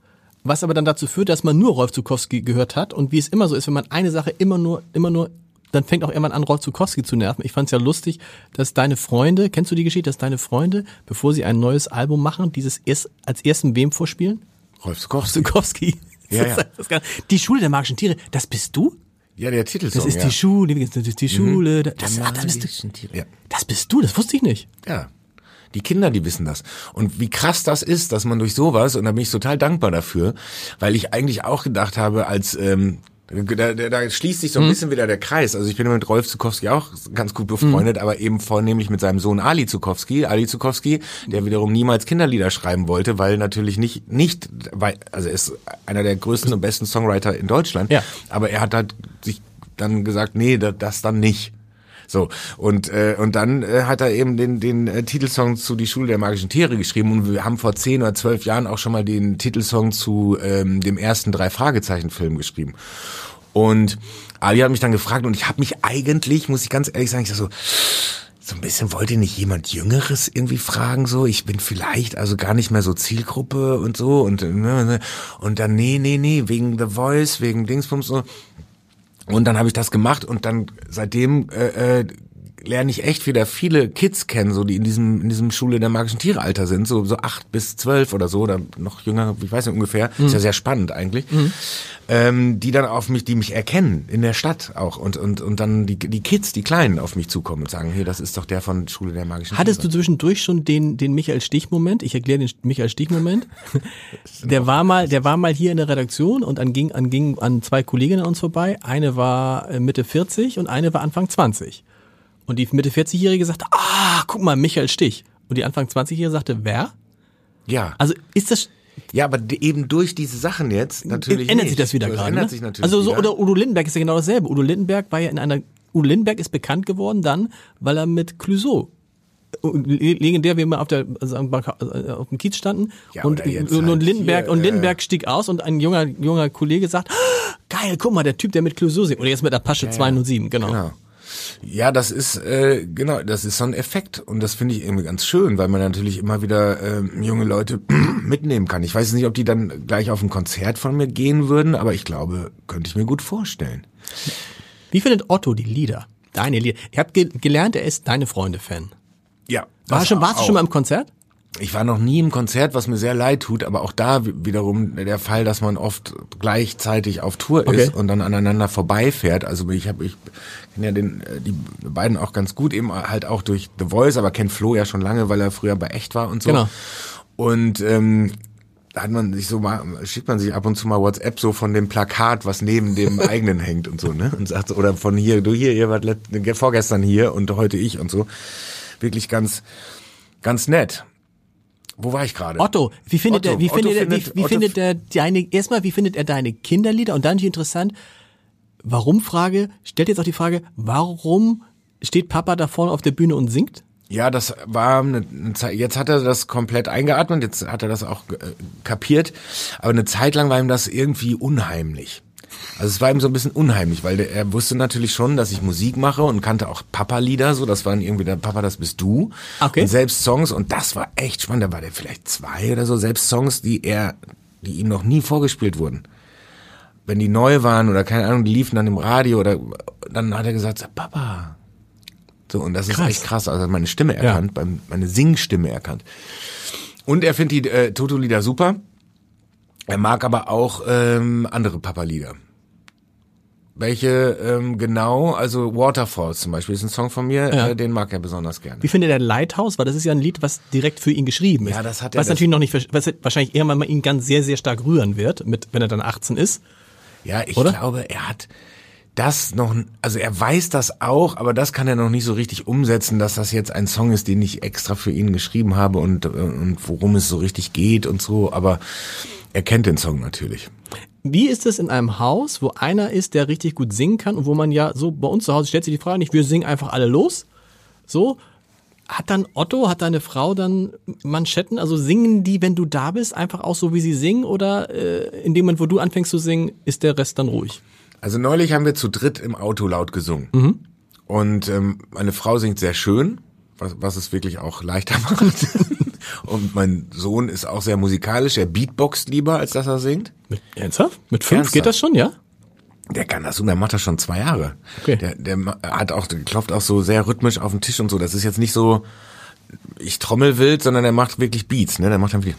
was aber dann dazu führt, dass man nur Rolf Zukowski gehört hat und wie es immer so ist, wenn man eine Sache immer nur, immer nur dann fängt auch irgendwann an, Rolf Zukowski zu nerven. Ich fand es ja lustig, dass deine Freunde, kennst du die Geschichte, dass deine Freunde, bevor sie ein neues Album machen, dieses erst, als ersten wem vorspielen? Rolf Zukowski. Zukowski. Ja, ja. Die Schule der magischen Tiere, das bist du? Ja, der Titelsong. Das ist ja. die Schule, das ist die Schule. Mhm. Das, ach, das, bist du, ja. das bist du, das wusste ich nicht. Ja. Die Kinder, die wissen das. Und wie krass das ist, dass man durch sowas, und da bin ich total dankbar dafür, weil ich eigentlich auch gedacht habe, als ähm, Da, da, da schließt sich so ein mhm. bisschen wieder der Kreis. Also ich bin mit Rolf Zukowski auch ganz gut befreundet, mhm. aber eben vornehmlich mit seinem Sohn Ali Zukowski. Ali Zukowski, der wiederum niemals Kinderlieder schreiben wollte, weil natürlich nicht, nicht, weil, also er ist einer der größten und besten Songwriter in Deutschland. Ja. Aber er hat halt sich dann gesagt, nee, das, das dann nicht. So. Und äh, und dann äh, hat er eben den den äh, Titelsong zu Die Schule der magischen Tiere geschrieben. Und wir haben vor zehn oder zwölf Jahren auch schon mal den Titelsong zu ähm, dem ersten drei Fragezeichen Film geschrieben. Und Ali hat mich dann gefragt und ich habe mich eigentlich, muss ich ganz ehrlich sagen, ich sag so so ein bisschen wollte nicht jemand Jüngeres irgendwie fragen so. Ich bin vielleicht also gar nicht mehr so Zielgruppe und so und ne, ne, und dann nee nee nee wegen The Voice wegen Dingsbums so und dann habe ich das gemacht und dann seitdem äh, äh, lerne ich echt wieder viele Kids kennen, so die in diesem in diesem Schule der magischen Tiere Alter sind, so so acht bis zwölf oder so oder noch jünger, ich weiß nicht ungefähr. Mhm. Ist ja sehr spannend eigentlich. Mhm ähm, die dann auf mich, die mich erkennen in der Stadt auch und und und dann die die Kids, die Kleinen auf mich zukommen und sagen, hey, das ist doch der von Schule der magischen. Hattest Tiere. du zwischendurch schon den den Michael Stich Moment? Ich erkläre den Michael Stich Moment. der war mal, der war mal hier in der Redaktion und an ging an ging an zwei Kolleginnen an uns vorbei. Eine war äh, Mitte 40 und eine war Anfang 20. Und die Mitte 40-Jährige sagte, ah, guck mal, Michael Stich. Und die Anfang 20-Jährige sagte, wer? Ja. Also ist das ja, aber eben durch diese Sachen jetzt natürlich. Ändert nicht. sich das wieder gerade. Ändert ne? sich natürlich. Also so, wieder. oder Udo Lindenberg ist ja genau dasselbe. Udo Lindenberg war ja in einer, Udo Lindenberg ist bekannt geworden dann, weil er mit Clouseau legendär, wie wir auf der also auf dem Kiez standen ja, und, und, halt Lindenberg hier, und Lindenberg äh, stieg aus und ein junger junger Kollege sagt, oh, geil, guck mal, der Typ, der mit Clouseau singt oder jetzt mit Apache ja, 207, genau. genau. Ja, das ist äh, genau, das ist so ein Effekt und das finde ich irgendwie ganz schön, weil man natürlich immer wieder äh, junge Leute mitnehmen kann. Ich weiß nicht, ob die dann gleich auf ein Konzert von mir gehen würden, aber ich glaube, könnte ich mir gut vorstellen. Wie findet Otto die Lieder? Deine Lieder? Ich habe ge gelernt, er ist deine Freunde-Fan. Ja. War schon, warst du schon mal im Konzert? Ich war noch nie im Konzert, was mir sehr leid tut, aber auch da wiederum der Fall, dass man oft gleichzeitig auf Tour ist okay. und dann aneinander vorbeifährt. Also ich habe ich kenne ja den äh, die beiden auch ganz gut eben halt auch durch The Voice, aber kennt Flo ja schon lange, weil er früher bei Echt war und so. Genau. Und ähm, da hat man sich so mal, schickt man sich ab und zu mal WhatsApp so von dem Plakat, was neben dem eigenen hängt und so, ne? Und sagt so, oder von hier, du hier, ihr wart vorgestern hier und heute ich und so. Wirklich ganz, ganz nett. Wo war ich gerade? Otto, wie findet Otto. er, wie findet er, wie, wie findet er deine, erstmal, wie findet er deine Kinderlieder? Und dann interessant, warum Frage, stellt jetzt auch die Frage, warum steht Papa da vorne auf der Bühne und singt? Ja, das war eine, eine Zeit, jetzt hat er das komplett eingeatmet, jetzt hat er das auch äh, kapiert, aber eine Zeit lang war ihm das irgendwie unheimlich. Also es war ihm so ein bisschen unheimlich, weil der, er wusste natürlich schon, dass ich Musik mache und kannte auch Papa-Lieder, so das waren irgendwie der Papa, das bist du. Okay. Und selbst Songs und das war echt spannend. Da war der vielleicht zwei oder so, selbst Songs, die er, die ihm noch nie vorgespielt wurden. Wenn die neu waren oder keine Ahnung, die liefen dann im Radio oder dann hat er gesagt, Papa. So und das krass. ist echt krass. Also meine Stimme erkannt, ja. meine Singstimme erkannt. Und er findet die äh, Toto-Lieder super. Er mag aber auch ähm, andere Papa-Lieder. Welche ähm, genau, also Waterfalls zum Beispiel ist ein Song von mir, ja. äh, den mag er besonders gerne. Wie findet er Lighthouse? Weil das ist ja ein Lied, was direkt für ihn geschrieben ist. Ja, das hat er. Was natürlich noch nicht, was wahrscheinlich irgendwann mal ihn ganz sehr, sehr stark rühren wird, mit, wenn er dann 18 ist. Ja, ich Oder? glaube, er hat das noch, also er weiß das auch, aber das kann er noch nicht so richtig umsetzen, dass das jetzt ein Song ist, den ich extra für ihn geschrieben habe und, und worum es so richtig geht und so, aber er kennt den Song natürlich. Wie ist es in einem Haus, wo einer ist, der richtig gut singen kann und wo man ja so bei uns zu Hause stellt sich die Frage nicht, wir singen einfach alle los. So, hat dann Otto, hat deine Frau dann Manschetten? Also singen die, wenn du da bist, einfach auch so, wie sie singen? Oder äh, in dem Moment, wo du anfängst zu singen, ist der Rest dann ruhig? Also neulich haben wir zu dritt im Auto laut gesungen. Mhm. Und ähm, meine Frau singt sehr schön, was, was es wirklich auch leichter macht. Und mein Sohn ist auch sehr musikalisch. Er beatboxt lieber, als dass er singt. Mit, ernsthaft? Mit fünf ernsthaft. geht das schon, ja? Der kann das und der macht das schon zwei Jahre. Okay. Der, der hat auch, der klopft auch so sehr rhythmisch auf den Tisch und so. Das ist jetzt nicht so, ich trommel wild, sondern er macht wirklich Beats, ne? Der macht dann wirklich.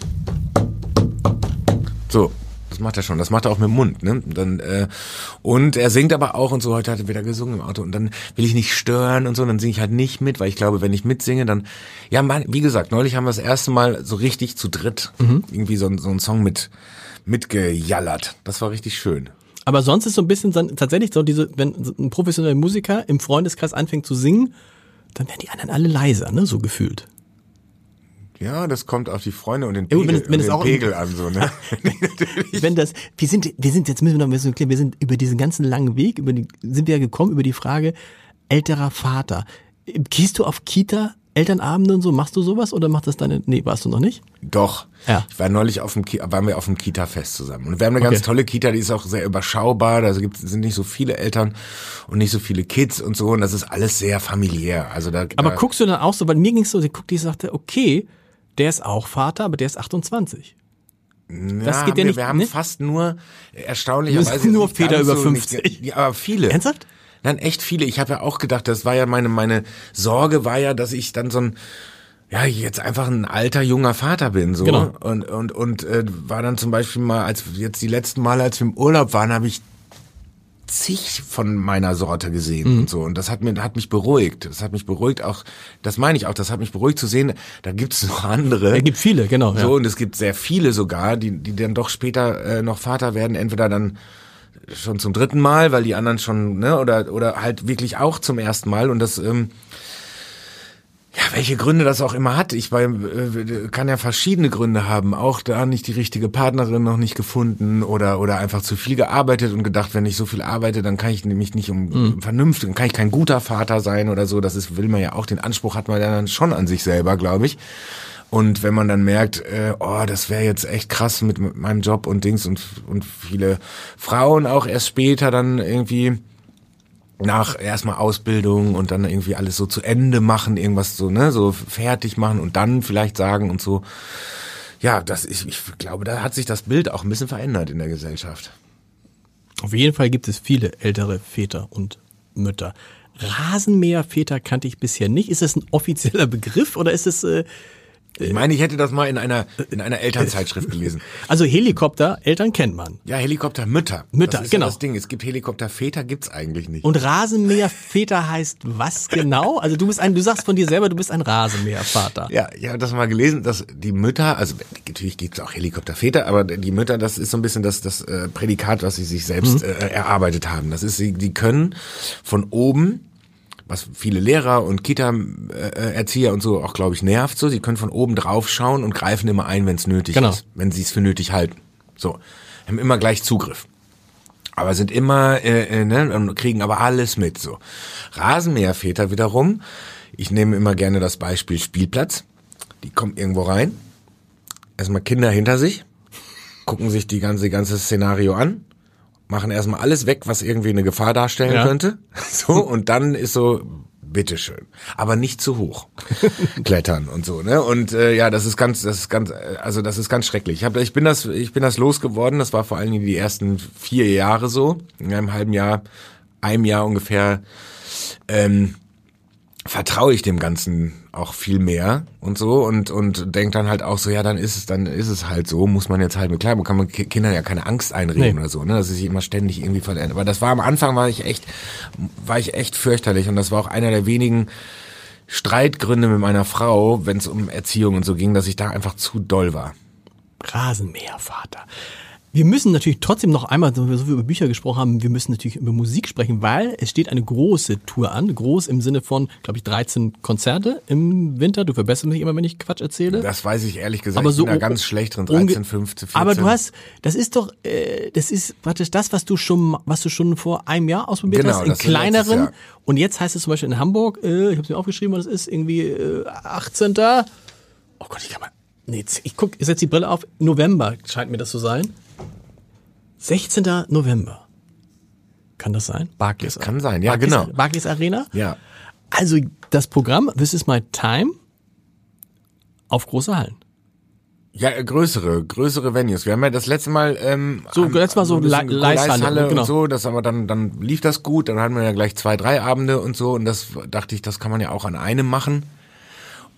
So, das macht er schon. Das macht er auch mit dem Mund. Ne? Dann, äh, und er singt aber auch und so. Heute hat er wieder gesungen im Auto. Und dann will ich nicht stören und so. Dann singe ich halt nicht mit, weil ich glaube, wenn ich mitsinge, dann... Ja, man, wie gesagt, neulich haben wir das erste Mal so richtig zu dritt mhm. irgendwie so, so einen Song mit mitgejallert. Das war richtig schön. Aber sonst ist so ein bisschen tatsächlich so diese, wenn ein professioneller Musiker im Freundeskreis anfängt zu singen, dann werden die anderen alle leiser, ne, so gefühlt. Ja, das kommt auf die Freunde und den Ja, Pegel, gut, wenn es- wenn und es den auch- Pegel an, so, ne? Wenn das, wir sind, wir sind, jetzt müssen wir noch ein bisschen klären, wir sind über diesen ganzen langen Weg, über die, sind wir ja gekommen über die Frage älterer Vater. Gehst du auf Kita, Elternabende und so, machst du sowas oder macht das deine, nee, warst du noch nicht? Doch. Ja. Ich war neulich auf dem, Ki waren wir auf dem Kita-Fest zusammen. Und wir haben eine ganz Okay. tolle Kita, die ist auch sehr überschaubar. Da gibt, sind nicht so viele Eltern und nicht so viele Kids und so. Und das ist alles sehr familiär. Also da, Aber da, guckst du dann auch so, weil mir ging's so, sie guckte, ich sagte, okay, der ist auch Vater, aber der ist 28. ja, das geht ja wir, nicht, wir haben ne? fast nur, erstaunlicherweise. Nur Väter über so, nicht- 50. Ja, aber viele. Ernsthaft? Nein, echt viele. Ich habe ja auch gedacht, das war ja meine, meine Sorge war ja, dass ich dann so ein, ja, jetzt einfach ein alter, junger Vater bin, so. Genau. Und, und, und äh, war dann zum Beispiel mal, als jetzt die letzten Male, als wir im Urlaub waren, habe ich zig von meiner Sorte gesehen Mhm. und so. Und das hat mir, hat mich beruhigt. Das hat mich beruhigt auch, das meine ich auch, das hat mich beruhigt zu sehen, da gibt's noch andere. Es gibt viele, genau. So, ja. und es gibt sehr viele sogar, die, die dann doch später äh, noch Vater werden, entweder dann schon zum dritten Mal, weil die anderen schon, ne, oder, oder halt wirklich auch zum ersten Mal. Und das, ähm, ja, welche Gründe das auch immer hat. Ich äh, kann ja verschiedene Gründe haben. Auch da nicht die richtige Partnerin noch nicht gefunden oder, oder einfach zu viel gearbeitet und gedacht, wenn ich so viel arbeite, dann kann ich nämlich nicht um Mhm. vernünftig, dann kann ich kein guter Vater sein oder so. Das ist, will man ja auch, den Anspruch hat man ja dann schon an sich selber, glaube ich. Und wenn man dann merkt, äh, oh, das wäre jetzt echt krass mit meinem Job und Dings und, und viele Frauen auch erst später dann irgendwie nach erstmal Ausbildung und dann irgendwie alles so zu Ende machen, irgendwas so, ne, so fertig machen und dann vielleicht sagen und so. Ja, das ich, ich glaube, da hat sich das Bild auch ein bisschen verändert in der Gesellschaft. Auf jeden Fall gibt es viele ältere Väter und Mütter. Rasenmäherväter kannte ich bisher nicht. Ist das ein offizieller Begriff oder ist es äh, Ich meine, ich hätte das mal in einer in einer Elternzeitschrift gelesen. also Helikopter? Eltern kennt man. Ja, Helikoptermütter. Mütter, das ist genau. Ja das Ding. Es gibt Helikopterväter, gibt's eigentlich nicht. Und Rasenmäherväter heißt was genau? Also du bist ein, du sagst von dir selber, du bist ein Rasenmähervater. Ja, ich habe das mal gelesen, dass die Mütter, also natürlich gibt's auch Helikopterväter, aber die Mütter, das ist so ein bisschen das, das äh, Prädikat, was sie sich selbst äh, erarbeitet haben. Das ist, sie, die können von oben, was viele Lehrer und Kita-Erzieher und so auch, glaube ich, nervt so, sie können von oben drauf schauen und greifen immer ein, wenn es nötig Genau. ist, wenn sie es für nötig halten. So, haben immer gleich Zugriff. Aber sind immer, äh, äh, ne, und kriegen aber alles mit, so. Rasenmäherväter wiederum, ich nehme immer gerne das Beispiel Spielplatz. Die kommen irgendwo rein, erstmal Kinder hinter sich, gucken sich die ganze, ganze Szenario an, machen erstmal alles weg, was irgendwie eine Gefahr darstellen Ja. könnte. So, und dann ist so, bitteschön. Aber nicht zu hoch. Klettern und so, ne? Und äh, ja, das ist ganz, das ist ganz, also das ist ganz schrecklich. Ich, hab, ich bin das, ich bin das losgeworden. Das war vor allen Dingen die ersten vier Jahre so. In einem halben Jahr, einem Jahr ungefähr, ähm, vertraue ich dem Ganzen auch viel mehr und so und und denk dann halt auch so ja dann ist es dann ist es halt so muss man jetzt halt mit klar kann man Ki- Kindern ja keine Angst einreden Nee. oder so ne dass sie sich immer ständig irgendwie verändern aber das war am Anfang war ich echt war ich echt fürchterlich und das war auch einer der wenigen Streitgründe mit meiner Frau wenn es um Erziehung und so ging dass ich da einfach zu doll war Rasenmähervater. Wir müssen natürlich trotzdem noch einmal, so wie wir über Bücher gesprochen haben, wir müssen natürlich über Musik sprechen, weil es steht eine große Tour an. Groß im Sinne von, glaube ich, 13 Konzerte im Winter. Du verbesserst mich immer, wenn ich Quatsch erzähle. das weiß ich ehrlich gesagt aber ich so bin da ganz schlecht drin unge- 13 15 14 Aber du hast, das ist doch, äh, das ist praktisch das, was du schon, was du schon vor einem Jahr ausprobiert Genau, hast, in kleineren. Und jetzt heißt es zum Beispiel in Hamburg, äh, ich habe es mir aufgeschrieben, was es ist, irgendwie äh, 18. Oh Gott, ich kann mal, nee, ich guck, ich setze die Brille auf, November scheint mir das zu sein. 16. November. Kann das sein? Barclays. Das kann sein, ja, Barclays, genau. Barclays Arena? ja Also das Programm This is my time auf große Hallen. Ja, äh, größere, größere Venues. Wir haben ja das letzte Mal ähm, So, haben- letztes Mal so Le- Leishalle genau. und so, das aber dann dann lief das gut, dann hatten wir ja gleich zwei, drei Abende und so und das dachte ich, das kann man ja auch an einem machen.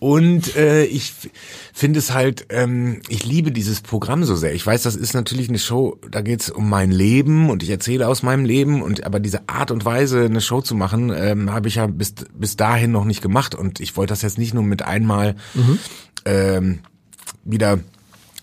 Und äh, ich finde es halt, ähm, ich liebe dieses Programm so sehr. Ich weiß, das ist natürlich eine Show, da geht's um mein Leben und ich erzähle aus meinem Leben und aber diese Art und Weise, eine Show zu machen, ähm, habe ich ja bis bis dahin noch nicht gemacht und ich wollte das jetzt nicht nur mit einmal ähm, wieder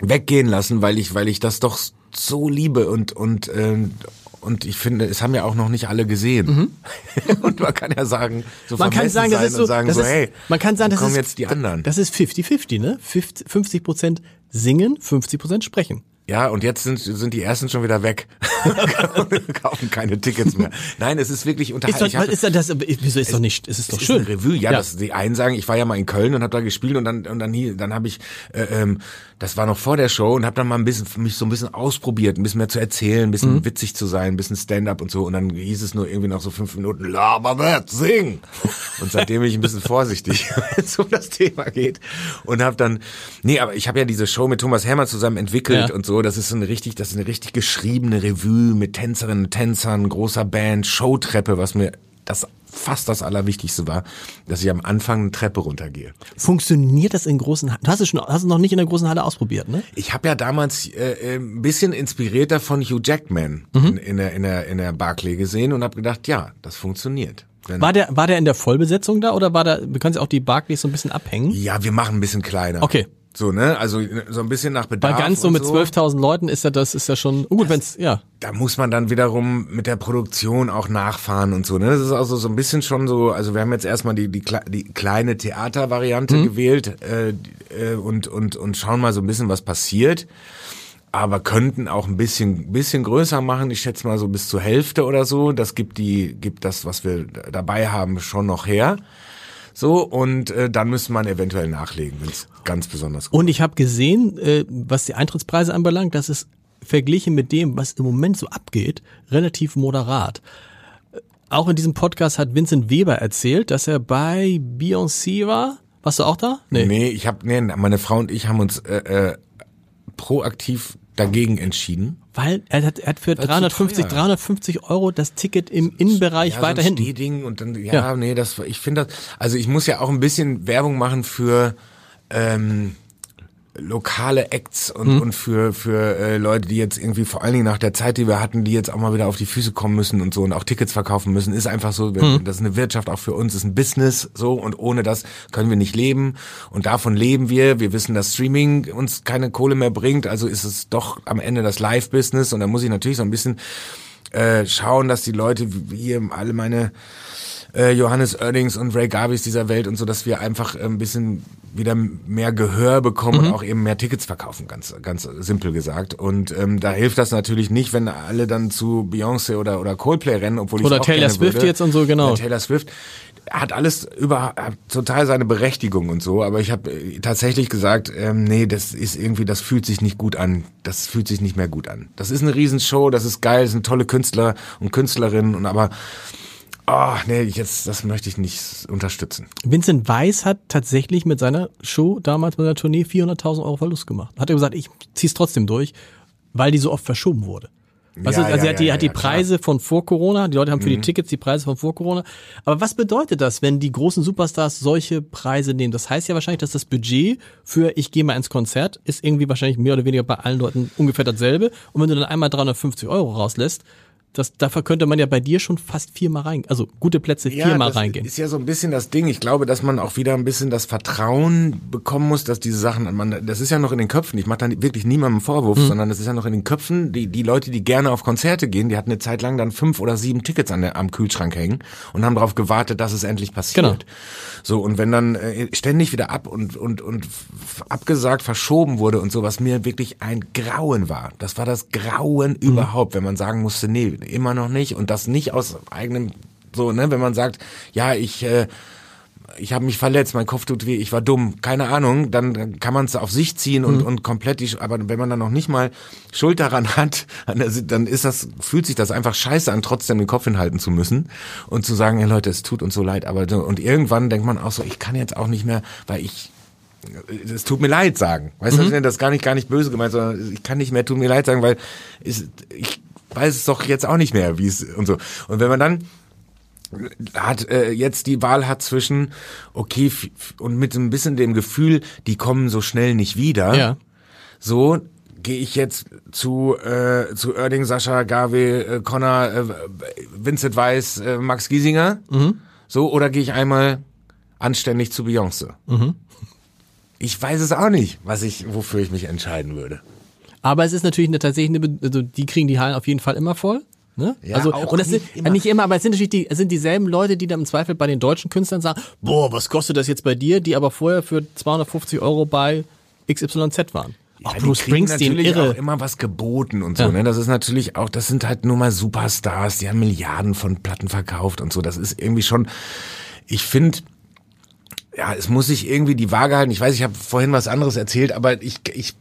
weggehen lassen, weil ich, weil ich das doch so liebe und und ähm, Und ich finde, es haben ja auch noch nicht alle gesehen. und man kann ja sagen, so Mhm. Man kann sagen, das ist so, sagen das so, ist, hey, man kann sagen, das kommen ist, jetzt die anderen. Das ist 50-50, ne? 50 Prozent singen, 50 Prozent sprechen. Ja, und jetzt sind, sind die ersten schon wieder weg. Kaufen keine Tickets mehr. Nein, es ist wirklich Ist unterhaltend. doch, ist das, wieso ist doch nicht, es ist doch Es ist schön. eine Revue, ja, Ja. Das, die einen sagen, ich war ja mal in Köln und habe da gespielt und dann und dann hier, dann habe ich, äh, ähm, das war noch vor der Show und habe dann mal ein bisschen mich so ein bisschen ausprobiert, ein bisschen mehr zu erzählen, ein Mhm. bisschen witzig zu sein, ein bisschen Stand-up und so und dann hieß es nur irgendwie noch so fünf Minuten, laber nicht, sing. Und seitdem bin ich ein bisschen vorsichtig, wenn es um das Thema geht und habe dann, nee, aber ich habe ja diese Show mit Thomas Hermann zusammen entwickelt Ja. und so, das ist so eine richtig, das ist eine richtig geschriebene Revue mit Tänzerinnen und Tänzern, großer Band, Showtreppe, was mir das fast das Allerwichtigste war, dass ich am Anfang eine Treppe runtergehe. Funktioniert das in großen Hallen? Du hast es schon, hast es noch nicht in der großen Halle ausprobiert, ne? Ich habe ja damals äh, äh, ein bisschen inspirierter von Hugh Jackman Mhm. in, in, der, in, der, in der Barclay gesehen und habe gedacht, ja, das funktioniert. Wenn, War der, war der in der Vollbesetzung da oder war da, wir können ja auch die Barclays so ein bisschen abhängen? ja, wir machen ein bisschen kleiner. Okay. So, ne? Also so ein bisschen nach Bei Bedarf. ganz so mit 12.000 Leuten ist ja das, ist ja schon, oh gut, wenn's, ja. da muss man dann wiederum mit der Produktion auch nachfahren und so. Ne? Das ist also so ein bisschen schon so, also wir haben jetzt erstmal die, die, die kleine Theatervariante Mhm. gewählt äh, äh, und, und, und schauen mal so ein bisschen, was passiert. Aber könnten auch ein bisschen, bisschen größer machen. Ich schätze mal so bis zur Hälfte oder so. Das gibt die, gibt das, was wir dabei haben, schon noch her. So, und äh, dann müsste man eventuell nachlegen, wenn es ganz besonders gut Und ich habe gesehen, äh, was die Eintrittspreise anbelangt, das ist verglichen mit dem, was im Moment so abgeht, relativ moderat. Äh, Auch in diesem Podcast hat Vincent Weber erzählt, dass er bei Beyoncé war. Warst du auch da? Nee, ich habe, nee, meine Frau und ich haben uns äh, äh, proaktiv dagegen entschieden. Weil er hat, er hat für Weil zu 350, teuer. 350 Euro das Ticket im Innenbereich ja, weiter so. Stehding und dann, ja, Ja. nee, das, ich finde das, also ich muss ja auch ein bisschen Werbung machen für ähm, lokale Acts und, Mhm. und für, für äh, Leute, die jetzt irgendwie vor allen Dingen nach der Zeit, die wir hatten, die jetzt auch mal wieder auf die Füße kommen müssen und so und auch Tickets verkaufen müssen, ist einfach so, Mhm. das ist eine Wirtschaft auch für uns, ist ein Business so und ohne das können wir nicht leben und davon leben wir. Wir wissen, dass Streaming uns keine Kohle mehr bringt, also ist es doch am Ende das Live-Business und da muss ich natürlich so ein bisschen äh, schauen, dass die Leute wie hier alle meine äh, Johannes Oerdings und Ray Garbis dieser Welt und so, dass wir einfach ein bisschen wieder mehr Gehör bekommen Mhm. und auch eben mehr Tickets verkaufen, ganz ganz simpel gesagt. Und ähm, da hilft das natürlich nicht, wenn alle dann zu Beyoncé oder oder Coldplay rennen, obwohl ich Oder auch Taylor Swift würde. jetzt und so, genau. Oder Taylor Swift hat alles über hat total seine Berechtigung und so, aber ich habe äh, tatsächlich gesagt, ähm, nee, das ist irgendwie, das fühlt sich nicht gut an. Das fühlt sich nicht mehr gut an. Das ist eine Riesenshow, das ist geil, das sind tolle Künstler und Künstlerinnen und aber Oh, nee, jetzt, das möchte ich nicht unterstützen. Vincent Weiss hat tatsächlich mit seiner Show damals mit seiner Tournee 400.000 Euro Verlust gemacht. Hat er gesagt, ich zieh's trotzdem durch, weil die so oft verschoben wurde. Weißt Ja, also ja, er hat die, ja, hat die ja, klar. Mhm. Preise von vor Corona, die Leute haben für die Tickets die Preise von vor Corona. Aber was bedeutet das, wenn die großen Superstars solche Preise nehmen? Das heißt ja wahrscheinlich, dass das Budget für ich gehe mal ins Konzert ist irgendwie wahrscheinlich mehr oder weniger bei allen Leuten ungefähr dasselbe. Und wenn du dann einmal 350 Euro rauslässt, das, dafür könnte man ja bei dir schon fast viermal rein, also gute Plätze viermal das reingehen. ist ja so ein bisschen das Ding. Ich glaube, dass man auch wieder ein bisschen das Vertrauen bekommen muss, dass diese Sachen, man, das ist ja noch in den Köpfen. Ich mache da wirklich niemandem Vorwurf, Mhm. sondern das ist ja noch in den Köpfen. Die, die Leute, die gerne auf Konzerte gehen, die hatten eine Zeit lang dann fünf oder sieben Tickets an der, am Kühlschrank hängen und haben darauf gewartet, dass es endlich passiert. Genau. So, und wenn dann äh, ständig wieder ab und, und, und abgesagt, verschoben wurde und so, was mir wirklich ein Grauen war. Das war das Grauen Mhm. überhaupt, wenn man sagen musste, nee, immer noch nicht. Und das nicht aus eigenem, so, ne, wenn man sagt, ja, ich, äh, ich habe mich verletzt, mein Kopf tut weh, ich war dumm, keine Ahnung, dann kann man es auf sich ziehen und, und komplett die, aber wenn man dann noch nicht mal Schuld daran hat, dann ist das, fühlt sich das einfach scheiße an, trotzdem den Kopf hinhalten zu müssen und zu sagen, hey Leute, es tut uns so leid, aber und irgendwann denkt man auch so, ich kann jetzt auch nicht mehr, weil ich es tut mir leid sagen. Weißt du, das ist gar nicht, gar nicht böse gemeint, sondern ich kann nicht mehr tut mir leid sagen, weil ist, ich weiß es doch jetzt auch nicht mehr, wie es und so. Und wenn man dann hat äh, jetzt die Wahl hat zwischen okay und mit ein bisschen dem Gefühl, die kommen so schnell nicht wieder. Ja. So gehe ich jetzt zu äh, zu Oerding, Sascha, Gawe, äh, Connor, äh, Vincent Weiss, äh, Max Giesinger. So oder gehe ich einmal anständig zu Beyoncé? Ich weiß es auch nicht, was ich wofür ich mich entscheiden würde. Aber es ist natürlich eine, tatsächlich eine, also die kriegen die Hallen auf jeden Fall immer voll. Ne? Ja, also auch und das nicht sind immer. nicht immer, aber es sind natürlich die, es sind dieselben Leute, die dann im Zweifel bei den deutschen Künstlern sagen, boah, was kostet das jetzt bei dir, die aber vorher für 250 Euro bei XYZ waren. Auch Ja, Bruce Springsteen, natürlich irre. auch immer was geboten und so. Ja. Ne? Das ist natürlich auch, das sind halt nur mal Superstars, die haben Milliarden von Platten verkauft und so. Das ist irgendwie schon, ich finde, ja, es muss sich irgendwie die Waage halten. Ich weiß, ich habe vorhin was anderes erzählt, aber ich, ich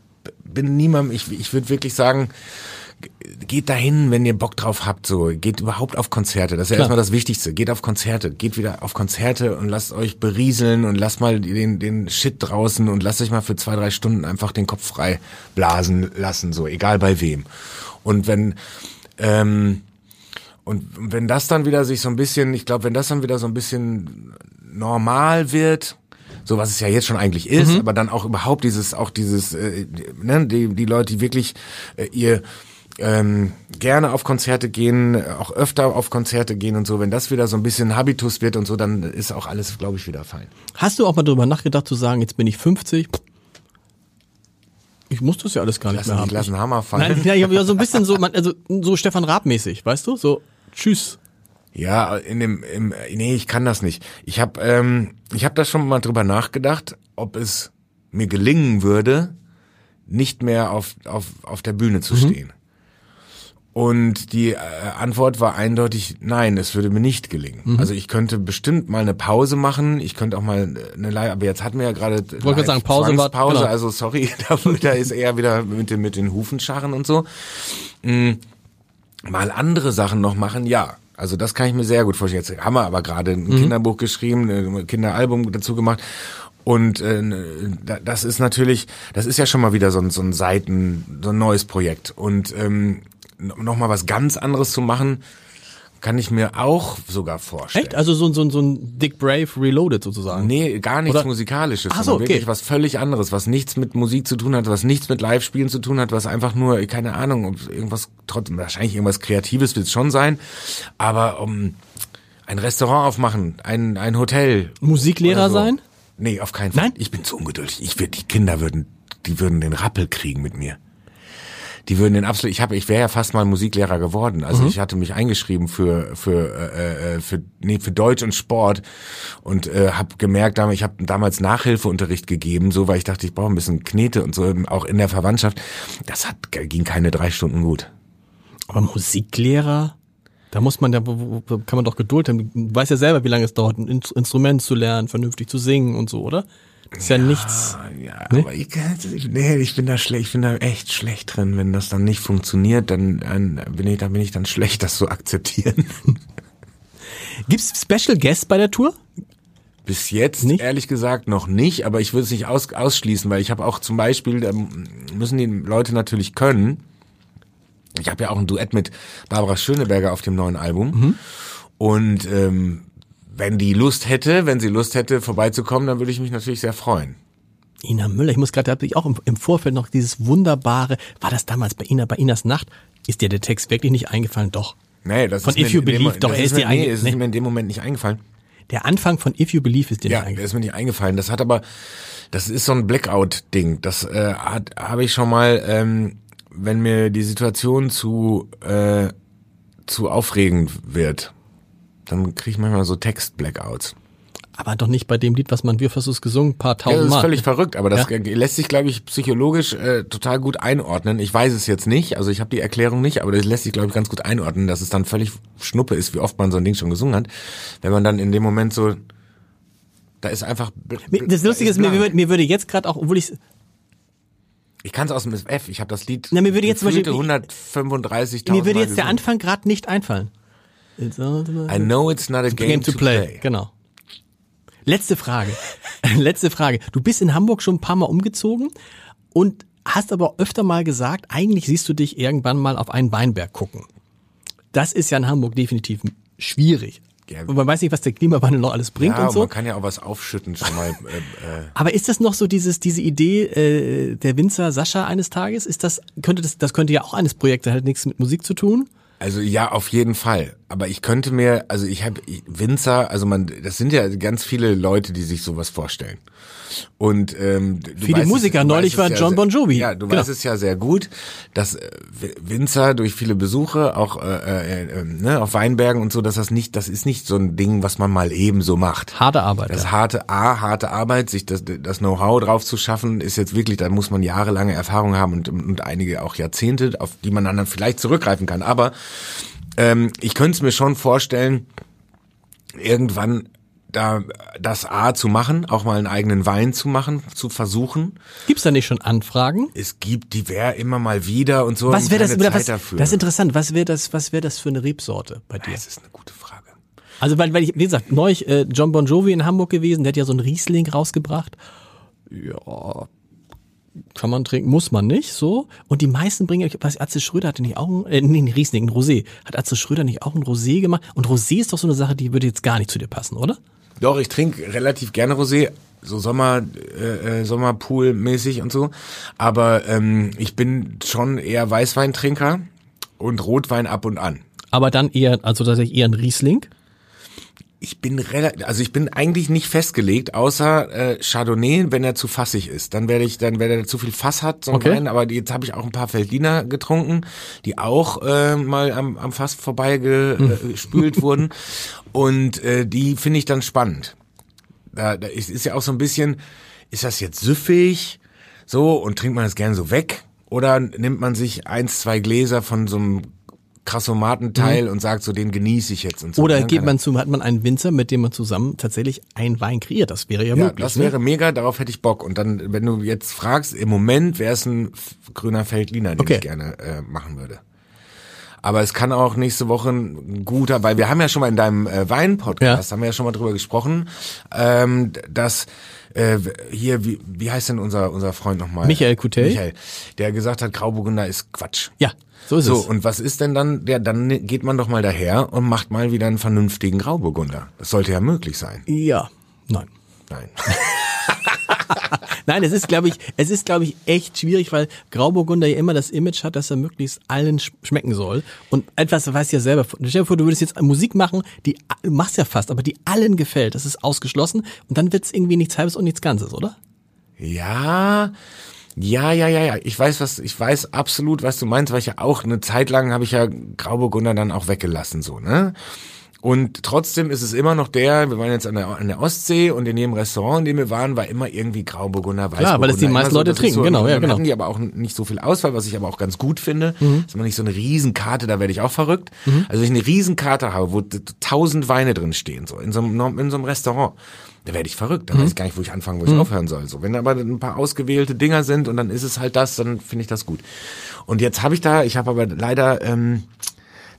bin niemandem, ich, ich würde wirklich sagen, geht dahin, wenn ihr Bock drauf habt, so. Geht überhaupt auf Konzerte. Das ist ja Klar. erstmal das Wichtigste. Geht auf Konzerte. Geht wieder auf Konzerte und lasst euch berieseln und lasst mal den, den Shit draußen und lasst euch mal für zwei, drei Stunden einfach den Kopf frei blasen lassen, so. Egal bei wem. Und wenn, ähm, und wenn das dann wieder sich so ein bisschen, ich glaube, wenn das dann wieder so ein bisschen normal wird, so was es ja jetzt schon eigentlich ist, aber dann auch überhaupt dieses, auch dieses, äh, ne, die, die Leute, die wirklich äh, ihr ähm, gerne auf Konzerte gehen, auch öfter auf Konzerte gehen und so, wenn das wieder so ein bisschen Habitus wird und so, dann ist auch alles, glaube ich, wieder fein. Hast du auch mal drüber nachgedacht zu sagen, jetzt bin ich 50? Ich muss das ja alles gar nicht Lass mehr haben. lass einen Hammer fallen. Nein, ja, ich habe ja so ein bisschen so, also so Stefan Raab mäßig, weißt du? So tschüss. Ja, in dem, im, nee, ich kann das nicht. Ich habe, ähm, ich habe da schon mal drüber nachgedacht, ob es mir gelingen würde, nicht mehr auf auf auf der Bühne zu stehen. Und die äh, Antwort war eindeutig nein, es würde mir nicht gelingen. Also ich könnte bestimmt mal eine Pause machen, ich könnte auch mal eine Live, aber jetzt hatten wir ja gerade gerade sagen, Pause war- Pause, genau. also sorry, da, da ist eher wieder mit den mit den Hufenscharren und so. Mm, mal andere Sachen noch machen, ja. Also das kann ich mir sehr gut vorstellen. Jetzt haben wir aber gerade ein Kinderbuch geschrieben, ein Kinderalbum dazu gemacht. Und äh, da- das ist natürlich, das ist ja schon mal wieder so ein, so ein Seiten, so ein neues Projekt. Und ähm, noch mal was ganz anderes zu machen, kann ich mir auch sogar vorstellen. Echt? Also so, so, so ein Dick Brave Reloaded sozusagen. Nee, gar nichts Oder- Musikalisches, Ach so, okay. wirklich was völlig anderes, was nichts mit Musik zu tun hat, was nichts mit Live-Spielen zu tun hat, was einfach nur, keine Ahnung, irgendwas, trotzdem, wahrscheinlich irgendwas Kreatives wird es schon sein, aber um ein Restaurant aufmachen, ein, ein Hotel. Musiklehrer so. sein? Nee, auf keinen Fall. Nein? Ich bin zu ungeduldig. Ich würde, die Kinder würden, die würden den Rappel kriegen mit mir. Die würden den absolut. Ich habe, ich wäre ja fast mal Musiklehrer geworden. Also Mhm. ich hatte mich eingeschrieben für für äh, äh, für nee für Deutsch und Sport und äh, habe gemerkt, ich habe damals Nachhilfeunterricht gegeben, so weil ich dachte, ich brauche ein bisschen Knete und so auch in der Verwandtschaft. Das hat ging keine drei Stunden gut. Aber Musiklehrer, da muss man ja, kann man doch Geduld haben. Du weißt ja selber, wie lange es dauert, ein In- Instrument zu lernen, vernünftig zu singen und so, oder? Das ist ja, nichts. Ah, Ja, Nee? aber ich, nee, ich bin da schlecht, ich bin da echt schlecht drin. Wenn das dann nicht funktioniert, dann, dann bin ich, dann bin ich dann schlecht, das zu akzeptieren. Gibt's Special Guests bei der Tour? Bis jetzt Nicht? ehrlich gesagt noch nicht, aber ich würde es nicht aus, ausschließen, weil ich habe auch zum Beispiel, da müssen die Leute natürlich können. Ich habe ja auch ein Duett mit Barbara Schöneberger auf dem neuen Album. Und ähm, wenn die Lust hätte, wenn sie Lust hätte, vorbeizukommen, dann würde ich mich natürlich sehr freuen. Ina Müller, ich muss gerade, da habe ich auch im, im Vorfeld noch dieses wunderbare, war das damals bei Ina, bei Inas Nacht? Ist dir der Text wirklich nicht eingefallen? Doch. Nee, das Von ist mir If You in dem Believe, doch, er ist ist mir, dir nee, ist nee. mir in dem Moment nicht eingefallen. Der Anfang von If You Believe ist dir Ja, nicht der eingefallen. ist mir nicht eingefallen. Das hat aber, das ist so ein Blackout-Ding. Das äh, hat habe ich schon mal, ähm, wenn mir die Situation zu äh, zu aufregend wird, dann kriege ich manchmal so Text-Blackouts. Aber doch nicht bei dem Lied, was man, du es gesungen? Ein paar Ja, das tausend ist Mal. völlig verrückt, aber das Ja. lässt sich, glaube ich, psychologisch äh, total gut einordnen. Ich weiß es jetzt nicht, also ich habe die Erklärung nicht, aber das lässt sich, glaube ich, ganz gut einordnen, dass es dann völlig Schnuppe ist, wie oft man so ein Ding schon gesungen hat. Wenn man dann in dem Moment so, da ist einfach... Mir- Das da Lustige ist, mir, blank. würde- mir würde jetzt gerade auch, obwohl ich Ich kann es aus dem F. Ich habe das Lied. Na, mir würde jetzt zum Beispiel- 135.000 mir würde Mal jetzt der. Anfang gerade nicht einfallen. It's I know it's not a game, Game to play. Genau. Letzte Frage. Letzte Frage. Du bist in Hamburg schon ein paar Mal umgezogen und hast aber öfter mal gesagt, eigentlich siehst du dich irgendwann mal auf einen Weinberg gucken. Das ist ja in Hamburg definitiv schwierig. Ja. Und man weiß nicht, was der Klimawandel noch alles bringt Ja, und so. man kann ja auch was aufschütten schon mal. äh, äh, Aber ist das noch so dieses, diese Idee äh, der Winzer Sascha eines Tages? Ist das, könnte das, das könnte ja auch eines Projekts, hat nichts mit Musik zu tun? Also ja, auf jeden Fall. Aber ich könnte mir, also ich habe Winzer, also man, das sind ja ganz viele Leute, die sich sowas vorstellen. Und ähm, du Viele weißt Musiker, es, neulich war ja John Bon Jovi. Ja, du Genau. weißt es ja sehr gut, dass äh, Winzer durch viele Besuche, auch äh, äh, äh, ne, auf Weinbergen und so, dass das nicht, das ist nicht so ein Ding, was man mal eben so macht. Harte Arbeit. Das ja. harte A, harte Arbeit, sich das, das Know-how drauf zu schaffen, ist jetzt wirklich, da muss man jahrelange Erfahrung haben und, und einige auch Jahrzehnte, auf die man dann vielleicht zurückgreifen kann. Aber ähm, ich könnte es mir schon vorstellen, irgendwann da das A zu machen, auch mal einen eigenen Wein zu machen, zu versuchen. Gibt's da nicht schon Anfragen? Es gibt die wär immer mal wieder und so. Was wäre das, oder was, dafür. das ist interessant, was wäre das, was wäre das für eine Rebsorte bei dir? das ist eine gute Frage. Also, weil, weil ich, wie gesagt, neulich äh, John Bon Jovi in Hamburg gewesen, der hat ja so einen Riesling rausgebracht. Ja, kann man trinken, muss man nicht, so. Und die meisten bringen, was Atze Schröder hatte nicht auch ein, äh, nee, ein Riesling, ein Rosé. Hat Atze Schröder nicht auch ein Rosé gemacht? Und Rosé ist doch so eine Sache, die würde jetzt gar nicht zu dir passen, oder? Doch, ich trinke relativ gerne Rosé, so Sommer, äh, äh, Sommerpool-mäßig und so. Aber ähm, ich bin schon eher Weißweintrinker und Rotwein ab und an. Aber dann eher, also tatsächlich eher ein Riesling. Ich bin relativ, also ich bin eigentlich nicht festgelegt, außer äh, Chardonnay, wenn er zu fassig ist. Dann werde ich, dann wenn er zu viel Fass hat, so Okay. Wein. Aber jetzt habe ich auch ein paar Feldiner getrunken, die auch äh, mal am, am Fass vorbeigespült wurden. Und äh, die finde ich dann spannend. Da, da ist, ist ja auch so ein bisschen, ist das jetzt süffig, so und trinkt man das gern so weg? Oder nimmt man sich eins, zwei Gläser von so einem Krassomatenteil und sagt so, den genieße ich jetzt und so. Mhm. Oder Dann geht man zu, hat man einen Winzer, mit dem man zusammen tatsächlich einen Wein kreiert? Das wäre ja, Ja, möglich. das ne? wäre mega, darauf hätte ich Bock. Und dann, wenn du jetzt fragst, im Moment wäre es ein grüner Feldliner, den Okay. ich gerne äh, machen würde. Aber es kann auch nächste Woche ein guter, weil wir haben ja schon mal in deinem äh, Wein-Podcast, Ja. haben wir ja schon mal drüber gesprochen, ähm, dass äh, hier, wie, wie heißt denn unser, unser Freund nochmal? Michael Coutel. Michael, der gesagt hat, Grauburgunder ist Quatsch. Ja, so ist So, es. und was ist denn dann, ja, dann geht man doch mal daher und macht mal wieder einen vernünftigen Grauburgunder. Das sollte ja möglich sein. Ja, nein. Nein. Nein, es ist, glaube ich, es ist, glaube ich, echt schwierig, weil Grauburgunder ja immer das Image hat, dass er möglichst allen sch schmecken soll. Und etwas, du weißt ja selber, stell dir vor, du würdest jetzt Musik machen, die, du machst ja fast, aber die allen gefällt. Das ist ausgeschlossen. Und dann wird's irgendwie nichts Halbes und nichts Ganzes, oder? Ja, ja, ja, ja, ja. Ich weiß, was, ich weiß absolut, was du meinst, weil ich ja auch eine Zeit lang habe ich ja Grauburgunder dann auch weggelassen, so, ne? Und trotzdem ist es immer noch der, wir waren jetzt an der, an der Ostsee und in jedem Restaurant, in dem wir waren, war immer irgendwie Grauburgunder, Weißburgunder. weil es die meisten Leute das ist trinken, genau, und ja, genau. hatten die aber auch nicht so viel Auswahl, was ich aber auch ganz gut finde. Mhm. Ist immer nicht so eine Riesenkarte, da werde ich auch verrückt. Also wenn ich eine Riesenkarte habe, wo tausend Weine drin stehen, so in so einem, in so einem Restaurant, da werde ich verrückt. Da Mhm. weiß ich gar nicht, wo ich anfangen, wo ich aufhören soll. So, wenn aber ein paar ausgewählte Dinger sind und dann ist es halt das, dann finde ich das gut. Und jetzt habe ich da, ich habe aber leider ähm,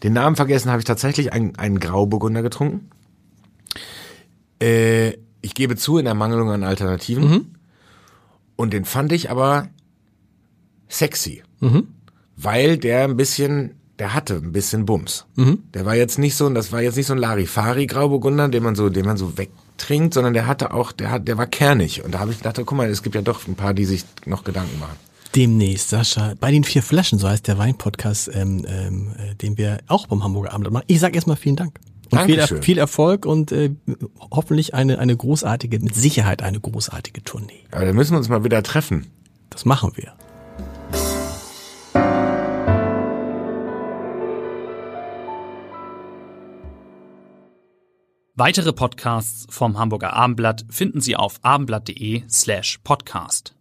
den Namen vergessen, habe ich tatsächlich einen, einen Grauburgunder getrunken. Äh, ich gebe zu, in Ermangelung an Alternativen. Mhm. Und den fand ich aber sexy. Weil der ein bisschen, der hatte ein bisschen Bums. Mhm. Der war jetzt nicht so, das war jetzt nicht so ein Larifari-Grauburgunder, den man so, den man so wegtrinkt, sondern der hatte auch, der hat, der war kernig. Und da habe ich gedacht, guck mal, es gibt ja doch ein paar, die sich noch Gedanken machen. Demnächst, Sascha, bei den vier Flaschen, so heißt der Wein-Podcast, ähm, ähm, äh, den wir auch beim Hamburger Abend machen. Ich sag erstmal vielen Dank. Und viel, viel Erfolg und äh, hoffentlich eine, eine großartige, mit Sicherheit eine großartige Tournee. Aber da müssen wir uns mal wieder treffen. Das machen wir. Weitere Podcasts vom Hamburger Abendblatt finden Sie auf abendblatt.de slash podcast.